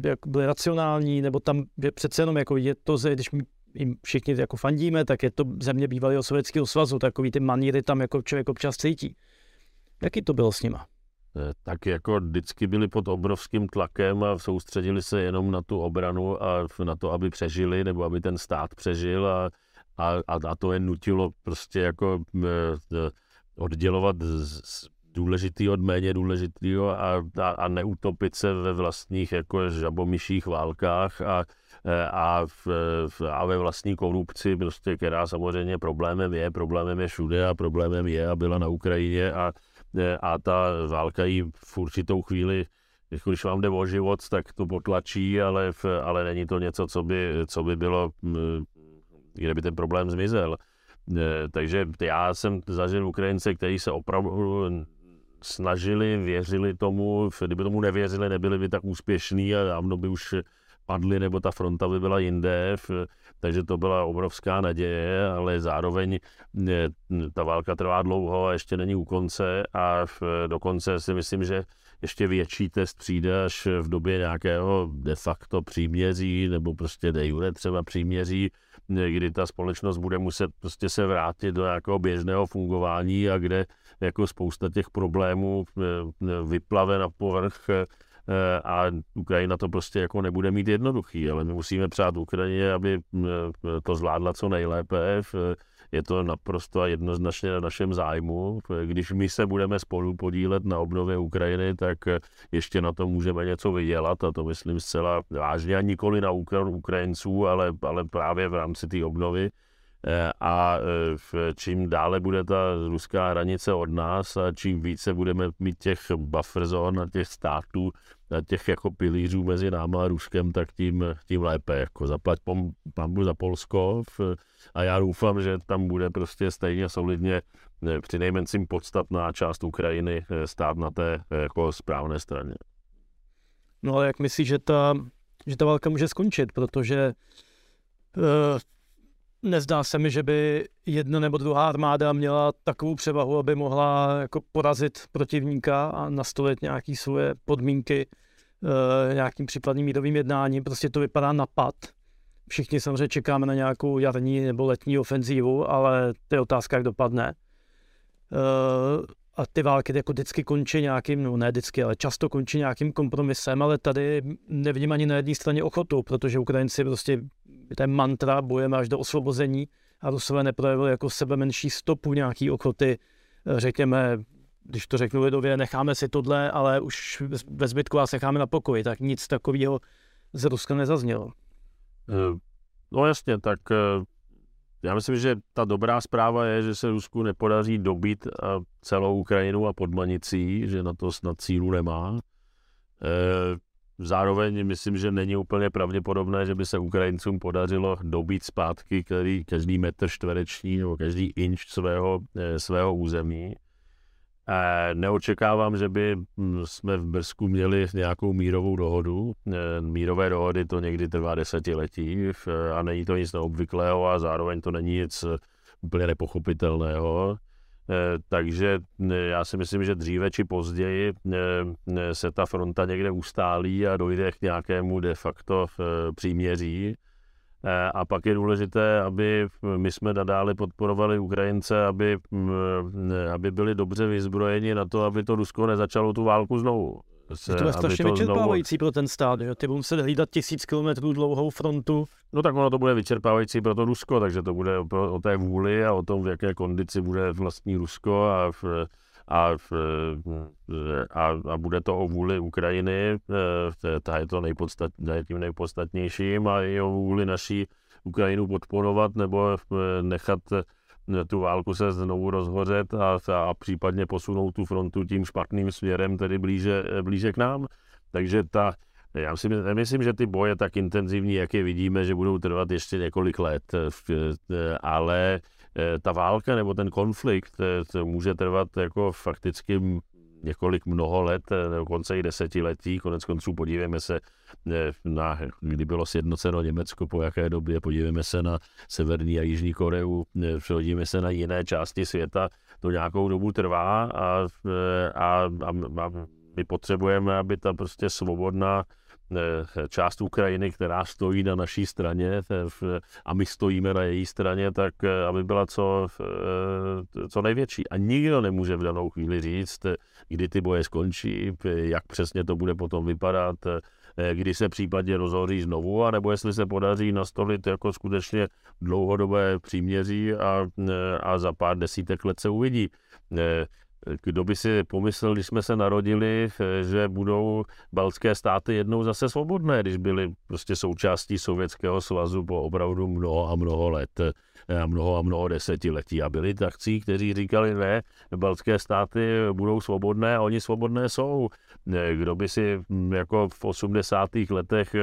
A: jak byly racionální, nebo tam že přece jenom jako je to, když jim všichni jako fandíme, tak je to země bývalého sovětského svazu, takový ty maníry tam jako člověk občas cítí. Jaký to bylo s nima?
B: Eh, tak jako vždycky byli pod obrovským tlakem a soustředili se jenom na tu obranu a na to, aby přežili, nebo aby ten stát přežil a, a, a to je nutilo prostě jako eh, oddělovat z, důležitý od méně důležitýho a, a, a neutopit se ve vlastních jako žabomyších válkách a, a, v, v, a ve vlastní korupci, prostě, která samozřejmě problémem je, problémem je všude a problémem je a byla na Ukrajině a, a ta válka jí v určitou chvíli jako když vám jde o život, tak to potlačí, ale, ale není to něco, co by, co by bylo, kde by ten problém zmizel. Takže já jsem zažil Ukrajince, kteří se opravdu snažili, věřili tomu, kdyby tomu nevěřili, nebyli by tak úspěšní a dávno by už padli, nebo ta fronta by byla jinde, takže to byla obrovská naděje, ale zároveň ta válka trvá dlouho a ještě není u konce. A dokonce si myslím, že ještě větší test přijde až v době nějakého de facto příměří nebo prostě de jure třeba příměří, kdy ta společnost bude muset prostě se vrátit do nějakého běžného fungování a kde jako spousta těch problémů vyplave na povrch Eh, a Ukrajina to prostě jako nebude mít jednoduchý, ale my musíme přát Ukrajině, aby eh, to zvládla co nejlépe. Je to naprosto a jednoznačně na našem zájmu. Když my se budeme spolu podílet na obnově Ukrajiny, tak ještě na to můžeme něco vydělat a to myslím zcela vážně a nikoli na úkor Ukrajinců, ale, ale právě v rámci té obnovy. Eh, a čím dále bude ta ruská hranice od nás a čím více budeme mít těch buffer zón a těch států, těch jako pilířů mezi náma a Ruskem, tak tím, tím lépe. Jako zaplať pambu za Polsko a já doufám, že tam bude prostě stejně solidně při nejmenším podstatná část Ukrajiny eh, stát na té eh, jako správné straně.
A: No ale jak myslíš, že ta, že ta válka může skončit, protože nezdá se mi, že by jedna nebo druhá armáda měla takovou převahu, aby mohla jako porazit protivníka a nastolit nějaké svoje podmínky uh, nějakým případným mírovým jednáním. Prostě to vypadá napad. Všichni samozřejmě čekáme na nějakou jarní nebo letní ofenzívu, ale to je otázka, jak dopadne. Uh, a ty války jako vždycky končí nějakým, no ne vždycky, ale často končí nějakým kompromisem, ale tady nevidím ani na jedné straně ochotu, protože Ukrajinci prostě, to je mantra, bojujeme až do osvobození a Rusové neprojevili jako sebe menší stopu nějaký ochoty, řekněme, když to řeknu lidově, necháme si tohle, ale už ve zbytku vás necháme na pokoji, tak nic takového z Ruska nezaznělo.
B: Eh, no jasně, tak eh, já myslím, že ta dobrá zpráva je, že se Rusku nepodaří dobít celou Ukrajinu a podmanicí, že na to snad cílu nemá. Eh, zároveň myslím, že není úplně pravděpodobné, že by se Ukrajincům podařilo dobít zpátky který, každý metr čtvereční nebo každý inč svého, svého území. Neočekávám, že by hm, jsme v Brzku měli nějakou mírovou dohodu. E, mírové dohody to někdy trvá desetiletí a není to nic neobvyklého a zároveň to není nic úplně nepochopitelného. E, takže já si myslím, že dříve či později e, se ta fronta někde ustálí a dojde k nějakému de facto příměří. Eh, a pak je důležité, aby my jsme nadále podporovali Ukrajince, aby, mm, aby byli dobře vyzbrojeni na to, aby to Rusko nezačalo tu válku znovu.
A: Se, to je strašně vyčerpávající znovu... pro ten stát, že ty budou muset hlídat tisíc kilometrů dlouhou frontu.
B: No tak ono to bude vyčerpávající pro to Rusko, takže to bude o, o té vůli a o tom, v jaké kondici bude vlastní Rusko a v, a, a, a bude to o vůli Ukrajiny, eh, ta je to nejpodstat, tím nejpodstatnějším a i o vůli naší Ukrajinu podporovat nebo eh, nechat tu válku se znovu rozhořet a, a případně posunout tu frontu tím špatným směrem, tedy blíže, blíže k nám. Takže ta, já si nemyslím, že ty boje tak intenzivní, jak je vidíme, že budou trvat ještě několik let, ale ta válka nebo ten konflikt může trvat jako fakticky několik mnoho let, dokonce i desetiletí. Konec konců podívejme se na, kdy bylo sjednoceno Německo, po jaké době, podívejme se na Severní a Jižní Koreu, podívejme se na jiné části světa, to nějakou dobu trvá a, a, a, a my potřebujeme, aby ta prostě svobodná část Ukrajiny, která stojí na naší straně a my stojíme na její straně, tak eh, aby byla co, eh, co největší. A nikdo nemůže v danou chvíli říct, kdy ty boje skončí, jak přesně to bude potom vypadat, eh, kdy se případně rozhoří znovu, anebo jestli se podaří nastolit jako skutečně dlouhodobé příměří a, a za pár desítek let se uvidí. Kdo by si pomyslel, když jsme se narodili, že budou baltské státy jednou zase svobodné, když byly prostě součástí Sovětského svazu po opravdu mnoho a mnoho let mnoho a mnoho desetiletí. A byli takcí, kteří říkali, ne, baltské státy budou svobodné a oni svobodné jsou. Kdo by si hm, jako v 80. letech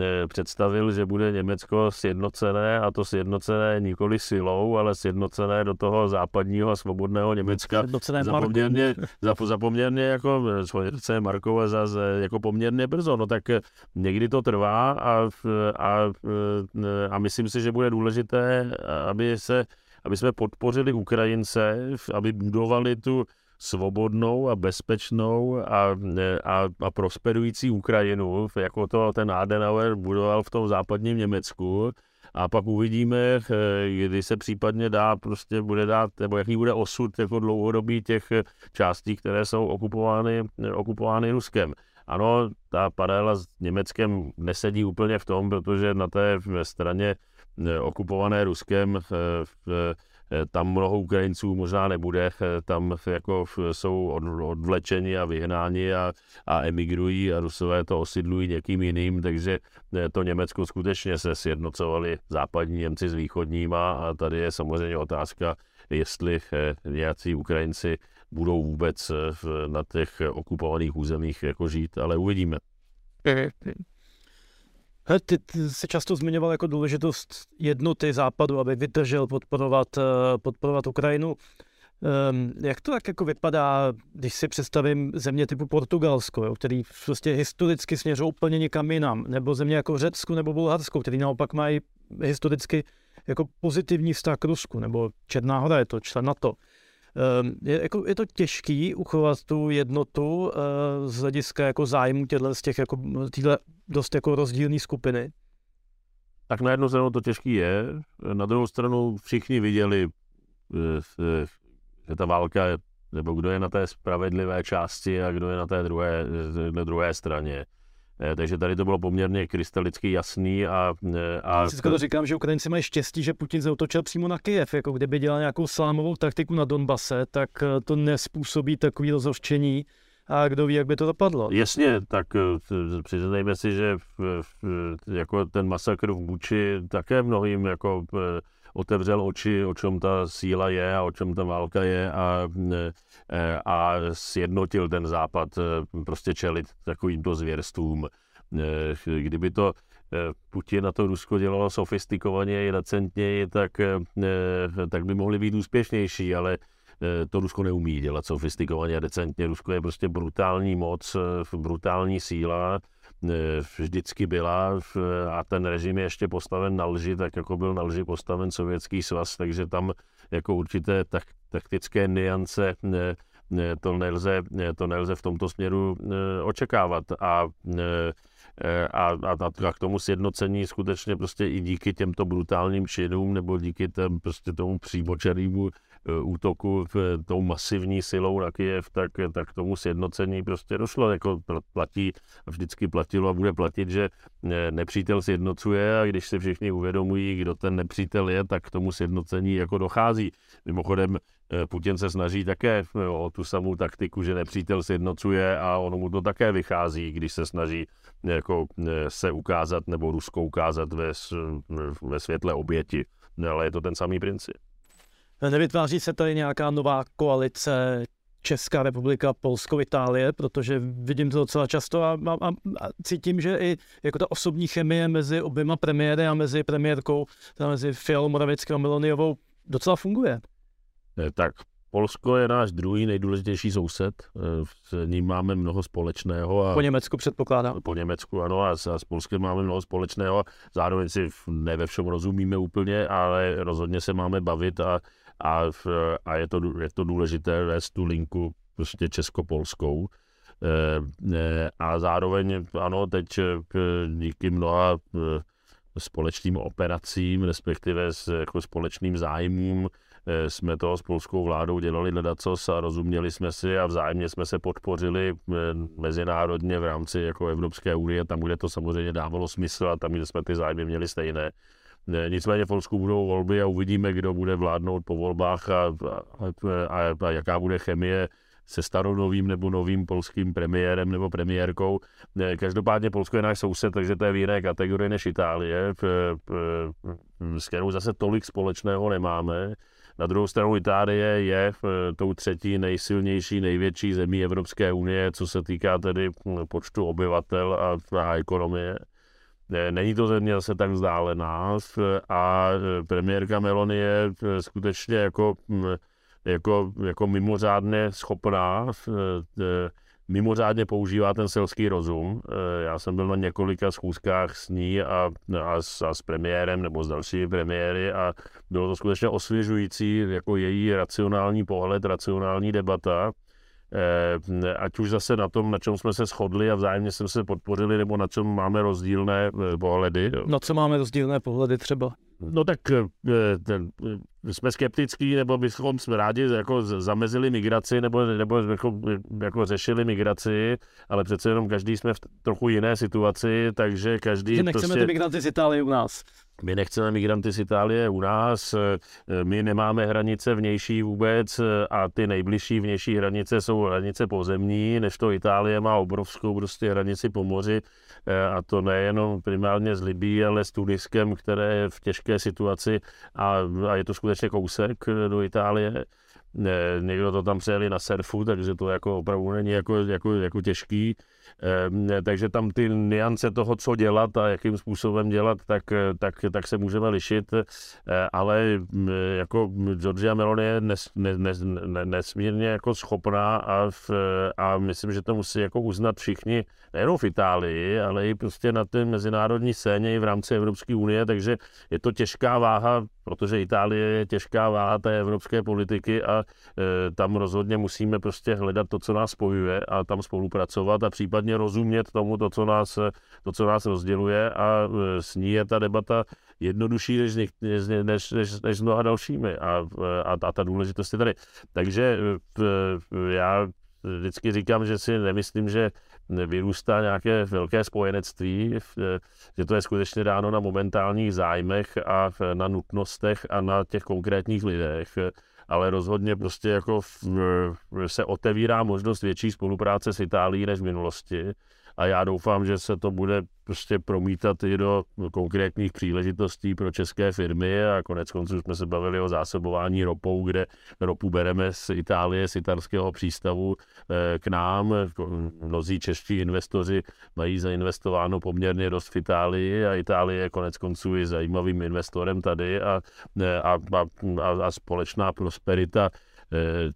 B: Eh, představil, že bude Německo sjednocené a to sjednocené nikoli silou, ale sjednocené do toho západního a svobodného Německa.
A: Sjednocené
B: za poměrně, za, za poměrně jako, sjednocené Markové za, jako poměrně brzo. No tak eh, někdy to trvá a, a, eh, a myslím si, že bude důležité, aby se aby jsme podpořili Ukrajince, aby budovali tu svobodnou a bezpečnou a, a, a prosperující Ukrajinu, jako to ten Adenauer budoval v tom západním Německu. A pak uvidíme, eh, kdy se případně dá, prostě bude dát, nebo jaký bude osud jako dlouhodobý těch částí, které jsou okupovány, okupovány Ruskem. Ano, ta paralela s Německem nesedí úplně v tom, protože na té straně eh, okupované Ruskem eh, Eh, tam mnoho Ukrajinců možná nebude, eh, tam jako jsou odvlečeni a vyhnáni a, a emigrují a Rusové to osidlují někým jiným, takže eh, to Německo skutečně se sjednocovali západní Němci s východníma a tady je samozřejmě otázka, jestli nějací Ukrajinci budou vůbec na těch okupovaných územích jako žít, ale uvidíme.
A: Ty, ty jsi často zmiňoval jako důležitost jednoty západu, aby vydržel podporovat, eh, podporovat Ukrajinu. Um, jak to tak jako vypadá, když si představím země typu Portugalsko, jo, který prostě historicky směřují úplně někam jinam, nebo země jako Řecku nebo Bulharsko, který naopak mají historicky jako pozitivní vztah k Rusku, nebo Černá hora je to člen NATO. Ehm, je, jako, je to těžký uchovat tu jednotu uh, z hlediska jako zájmu těchto z těch jako, týhle dost jako rozdílné skupiny?
B: Tak na jednu stranu to těžký je, na druhou stranu všichni viděli, eh, že ta válka, nebo kdo je na té spravedlivé části a kdo je na té druhé, na druhé straně. Eh, takže tady to bylo poměrně krystalicky jasný a...
A: Eh, a... Si to říkám, že Ukrajinci mají štěstí, že Putin zautočil přímo na Kyjev, jako kdyby dělal nějakou slámovou taktiku na Donbase, tak eh, to nespůsobí takový rozhořčení a kdo ví, jak by to dopadlo.
B: Jasně, tak přiznejme si, že v, v, jako ten masakr v Buči také mnohým jako otevřel oči, o čem ta síla je a o čem ta válka je a, e, a sjednotil ten západ e, prostě čelit takovýmto zvěrstvům. E, kdyby to Putin na to Rusko dělalo sofistikovaně i decentněji, tak, tak by mohli být úspěšnější, ale to Rusko neumí dělat sofistikovaně a decentně. Rusko je prostě brutální moc, brutální síla, vždycky byla a ten režim je ještě postaven na lži, tak jako byl na lži postaven Sovětský svaz, takže tam jako určité tak, taktické niance to nelze, to nelze v tomto směru očekávat. A, a, a, a k tomu sjednocení skutečně prostě i díky těmto brutálním činům nebo díky tém, prostě tomu přímočarému Eh, útoku tou masivní silou na Kyjev, tak, tak tomu sjednocení prostě došlo. Jako platí, vždycky platilo a bude platit, že eh, nepřítel sjednocuje a když si všichni uvědomují, kdo ten nepřítel je, tak k tomu sjednocení jako dochází. Mimochodem, eh, Putin se snaží také o tu samou taktiku, že nepřítel sjednocuje a ono mu to také vychází, když se snaží jako se ukázat nebo Rusko ukázat ve, ve světle oběti. Ale je to ten samý princip.
A: Nevytváří se tady nějaká nová koalice Česká republika, Polsko, Itálie, protože vidím to docela často a, a, a cítím, že i jako ta osobní chemie mezi oběma premiéry a mezi premiérkou, mezi Fialou Moravickým a Meloniovou docela funguje.
B: Tak Polsko je náš druhý nejdůležitější soused, s ním máme mnoho společného. A
A: po Německu předpokládám.
B: Po Německu, ano, a s, a s Polskem máme mnoho společného. Zároveň si ne ve všem rozumíme úplně, ale rozhodně se máme bavit a, a, a je, to, je to důležité vést tu linku prostě česko-polskou. E, e, a zároveň, ano, teď e, díky mnoha společným operacím, respektive s jako společným zájmům, Eh, jsme to s polskou vládou dělali ledacos a rozuměli jsme si a vzájemně jsme se podpořili eh, mezinárodně v rámci jako Evropské unie, tam, kde to samozřejmě dávalo smysl a tam, kde jsme ty zájmy měli stejné. Nicméně v Polsku budou volby a uvidíme, kdo bude vládnout po volbách a, a, a, a jaká bude chemie se staronovým nebo novým polským premiérem nebo premiérkou. Každopádně Polsko je náš soused, takže to je v jiné kategorii než Itálie, s kterou zase tolik společného nemáme. Na druhou stranu Itálie je eh, tou třetí nejsilnější, největší zemí Evropské unie, co se týká tedy počtu obyvatel a, a ekonomie. Není to země zase tak vzdálená a eh, premiérka Meloni je skutečně jako, jako, jako mimořádně schopná mimořádně používá ten selský rozum. Já jsem byl na několika schůzkách s ní a, a, s, a s premiérem nebo s dalšími premiéry a bylo to skutečně osvěžující jako její racionální pohled, racionální debata. Eh, ať už zase na tom, na čem jsme se shodli a vzájemně jsme se podpořili, nebo na čem máme rozdílné eh, pohledy.
A: Na co máme rozdílné pohledy třeba?
B: No tak ten, jsme skeptický, nebo bychom jsme rádi jako zamezili migraci, nebo, nebo jako, jako řešili migraci, ale přece jenom každý jsme v trochu jiné situaci, takže každý...
A: Že nechceme prostě... ty migranty z Itálie u nás.
B: My nechceme migranty z Itálie u nás, my nemáme hranice vnější vůbec a ty nejbližší vnější hranice jsou hranice pozemní, než to Itálie má obrovskou prostě hranici po moři a to nejenom primárně s Libí, ale s Tuniskem, které je v těžké situaci a, a je to skutečně kousek do Itálie někdo to tam přejeli na surfu, takže to jako opravdu není jako, jako, jako těžký. Ehm, takže tam ty niance toho, co dělat a jakým způsobem dělat, tak, tak, tak se můžeme lišit, eh, ale mm, jako Georgia Meloni je nes, nes, nes, nesmírně jako schopná a, v, a myslím, že to musí jako uznat všichni, nejenom v Itálii, ale i prostě na té mezinárodní scéně i v rámci Evropské unie, takže je to těžká váha, protože Itálie je těžká váha té evropské politiky a e, tam rozhodně musíme prostě hledat to, co nás spojuje a tam spolupracovat a případně rozumět tomu, to, co nás, to, co nás rozděluje a e, s ní je ta debata jednodušší než, než, než, než, než s mnoha dalšími a, a, a ta důležitost je tady. Takže e, já vždycky říkám, že si nemyslím, že vyrůstá nějaké velké spojenectví, že to je skutečně dáno na momentálních zájmech a na nutnostech a na těch konkrétních lidech ale rozhodně prostě jako se otevírá možnost větší spolupráce s Itálií než v minulosti a já doufám, že se to bude prostě promítat i do konkrétních příležitostí pro české firmy a konec konců jsme se bavili o zásobování ropou, kde ropu bereme z Itálie, z italského přístavu eh, k nám. Mnozí čeští investoři mají zainvestováno poměrně dost v Itálii a Itálie je konec konců i zajímavým investorem tady a, eh, a, a, a společná prosperita eh,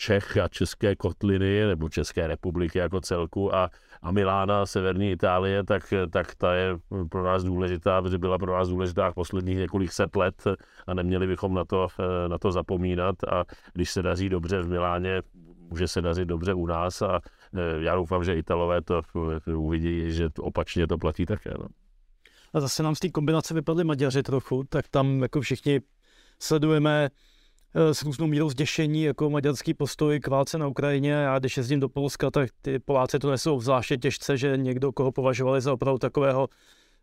B: Čech a České kotliny nebo České republiky jako celku a, a Milána, severní Itálie, tak, tak ta je pro nás důležitá, protože byla pro nás důležitá v posledních několik set let a neměli bychom na to, na to zapomínat a když se daří dobře v Miláně, může se dařit dobře u nás a e, já doufám, že Italové to uvidí, že opačně to platí také. No.
A: A zase nám z té kombinace vypadly Maďaři trochu, tak tam jako všichni sledujeme s různou mírou zděšení jako maďarský postoj k válce na Ukrajině. Já když jezdím do Polska, tak ty Poláci to nesou zvláště těžce, že někdo, koho považovali za opravdu takového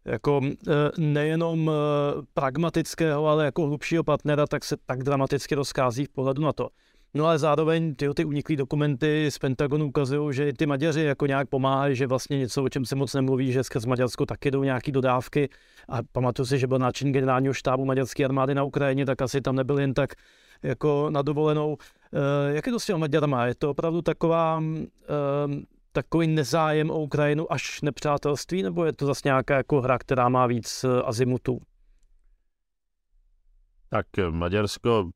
A: jako eh, nejenom eh, pragmatického, ale jako hlubšího partnera, tak se tak dramaticky rozkází v pohledu na to. No ale zároveň ty, ty uniklé dokumenty z Pentagonu ukazují, že ty Maďaři jako nějak pomáhají, že vlastně něco, o čem se moc nemluví, že skrz Maďarsko taky jdou nějaké dodávky. A pamatuju si, že byl náčin generálního štábu maďarské armády na Ukrajině, tak asi tam nebyl jen tak jako na dovolenou. Eh, jak je to s těmi Maďarama? Je to opravdu taková, eh, takový nezájem o Ukrajinu až nepřátelství, nebo je to zase nějaká jako hra, která má víc eh, azimutů?
B: Tak Maďarsko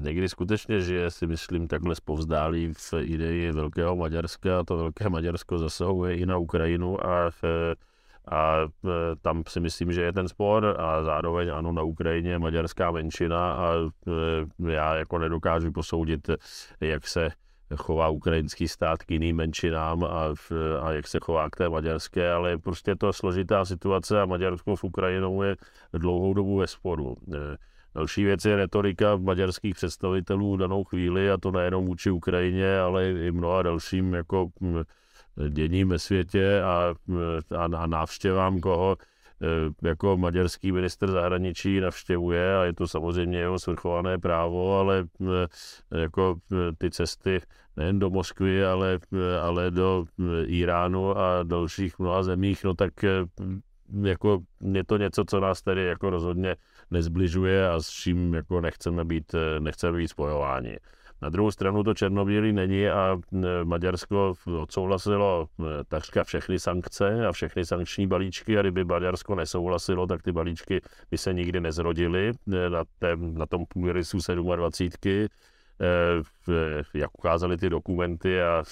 B: někdy skutečně žije, si myslím, takhle zpovzdálí v ideji Velkého Maďarska to Velké Maďarsko zasahuje i na Ukrajinu a, a tam si myslím, že je ten spor a zároveň ano, na Ukrajině je maďarská menšina a já jako nedokážu posoudit, jak se chová ukrajinský stát k jiným menšinám a, a jak se chová k té maďarské, ale prostě je to složitá situace a Maďarsko s Ukrajinou je dlouhou dobu ve sporu. Další věc je retorika maďarských představitelů v danou chvíli a to nejenom vůči Ukrajině, ale i mnoha dalším jako děním ve světě a, a, a návštěvám, koho e, jako maďarský minister zahraničí navštěvuje a je to samozřejmě jeho svrchované právo, ale e, jako e, ty cesty nejen do Moskvy, ale, ale do Iránu a dalších mnoha zemích, no tak jako je to něco, co nás tady jako rozhodně nezbližuje a s čím jako nechceme být, nechceme být spojováni. Na druhou stranu to černobílý není a Maďarsko odsouhlasilo takřka všechny sankce a všechny sankční balíčky a kdyby Maďarsko nesouhlasilo, tak ty balíčky by se nikdy nezrodily na, tém, na tom půdorysu 27 Eh, jak ukázaly ty dokumenty a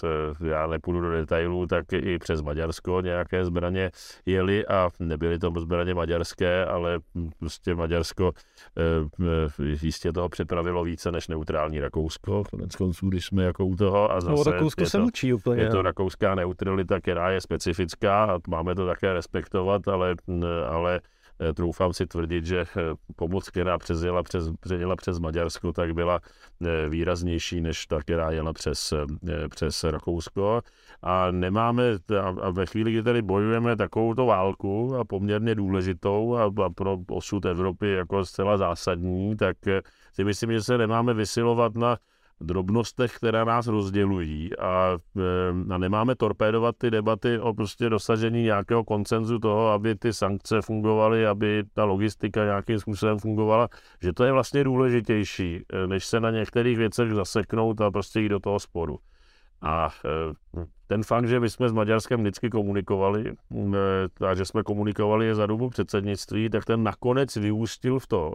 B: já nepůjdu do detailů, tak i přes Maďarsko nějaké zbraně jeli a nebyly to zbraně maďarské, ale prostě Maďarsko eh, jistě toho přepravilo více než neutrální Rakousko. Konec konců, když jsme jako u toho a
A: zase no, Rakousko se učí úplně.
B: Je to rakouská neutralita, která je specifická a máme to také respektovat, ale, ale Eh, troufám si tvrdit, že eh, pomoc, která přezjela přes, přejela přes Maďarsko, tak byla eh, výraznější než ta, která jela přes, přes Rakousko. A nemáme, a ve chvíli, kdy tady bojujeme takovouto válku a poměrně důležitou a, a pro osud Evropy jako zcela zásadní, tak si myslím, že se nemáme vysilovat na drobnostech, které nás rozdělují a, a nemáme torpédovat ty debaty o prostě dosažení nějakého koncenzu toho, aby ty sankce fungovaly, aby ta logistika nějakým způsobem fungovala, že to je vlastně důležitější, e, než se na některých věcech zaseknout a prostě jít do toho sporu. A e, ten fakt, že my jsme s Maďarskem vždycky komunikovali a že jsme komunikovali je za dobu předsednictví, tak ten nakonec vyústil v to,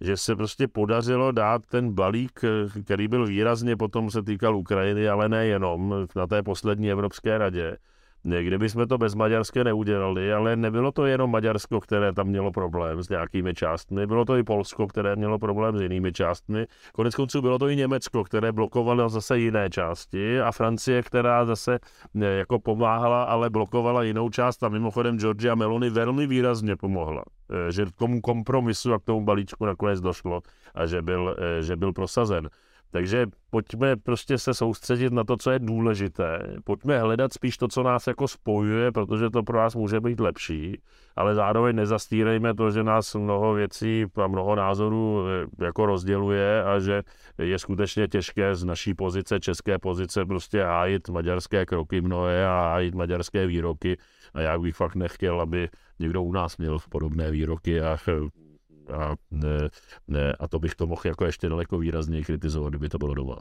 B: že se prostě podařilo dát ten balík, který byl výrazně potom se týkal Ukrajiny, ale nejenom na té poslední Evropské radě, Kdyby jsme to bez Maďarské neudělali, ale nebylo to jenom Maďarsko, které tam mělo problém s nějakými částmi, bylo to i Polsko, které mělo problém s jinými částmi. Konec konců bylo to i Německo, které blokovalo zase jiné části a Francie, která zase jako pomáhala, ale blokovala jinou část a mimochodem Georgia Meloni velmi výrazně pomohla eh, že k tomu kompromisu a k tomu balíčku nakonec došlo a že byl, eh, že byl prosazen. Takže pojďme prostě se soustředit na to, co je důležité. Pojďme hledat spíš to, co nás jako spojuje, protože to pro nás může být lepší, ale zároveň nezastírejme to, že nás mnoho věcí a mnoho názorů eh, jako rozděluje a že je skutečně těžké z naší pozice, české pozice, prostě hájit maďarské kroky mnohé a hájit maďarské výroky. A já bych fakt nechtěl, aby někdo u nás měl podobné výroky a a, ne, ne, a to bych to mohl jako ještě daleko výrazněji kritizovat, kdyby to bylo doma.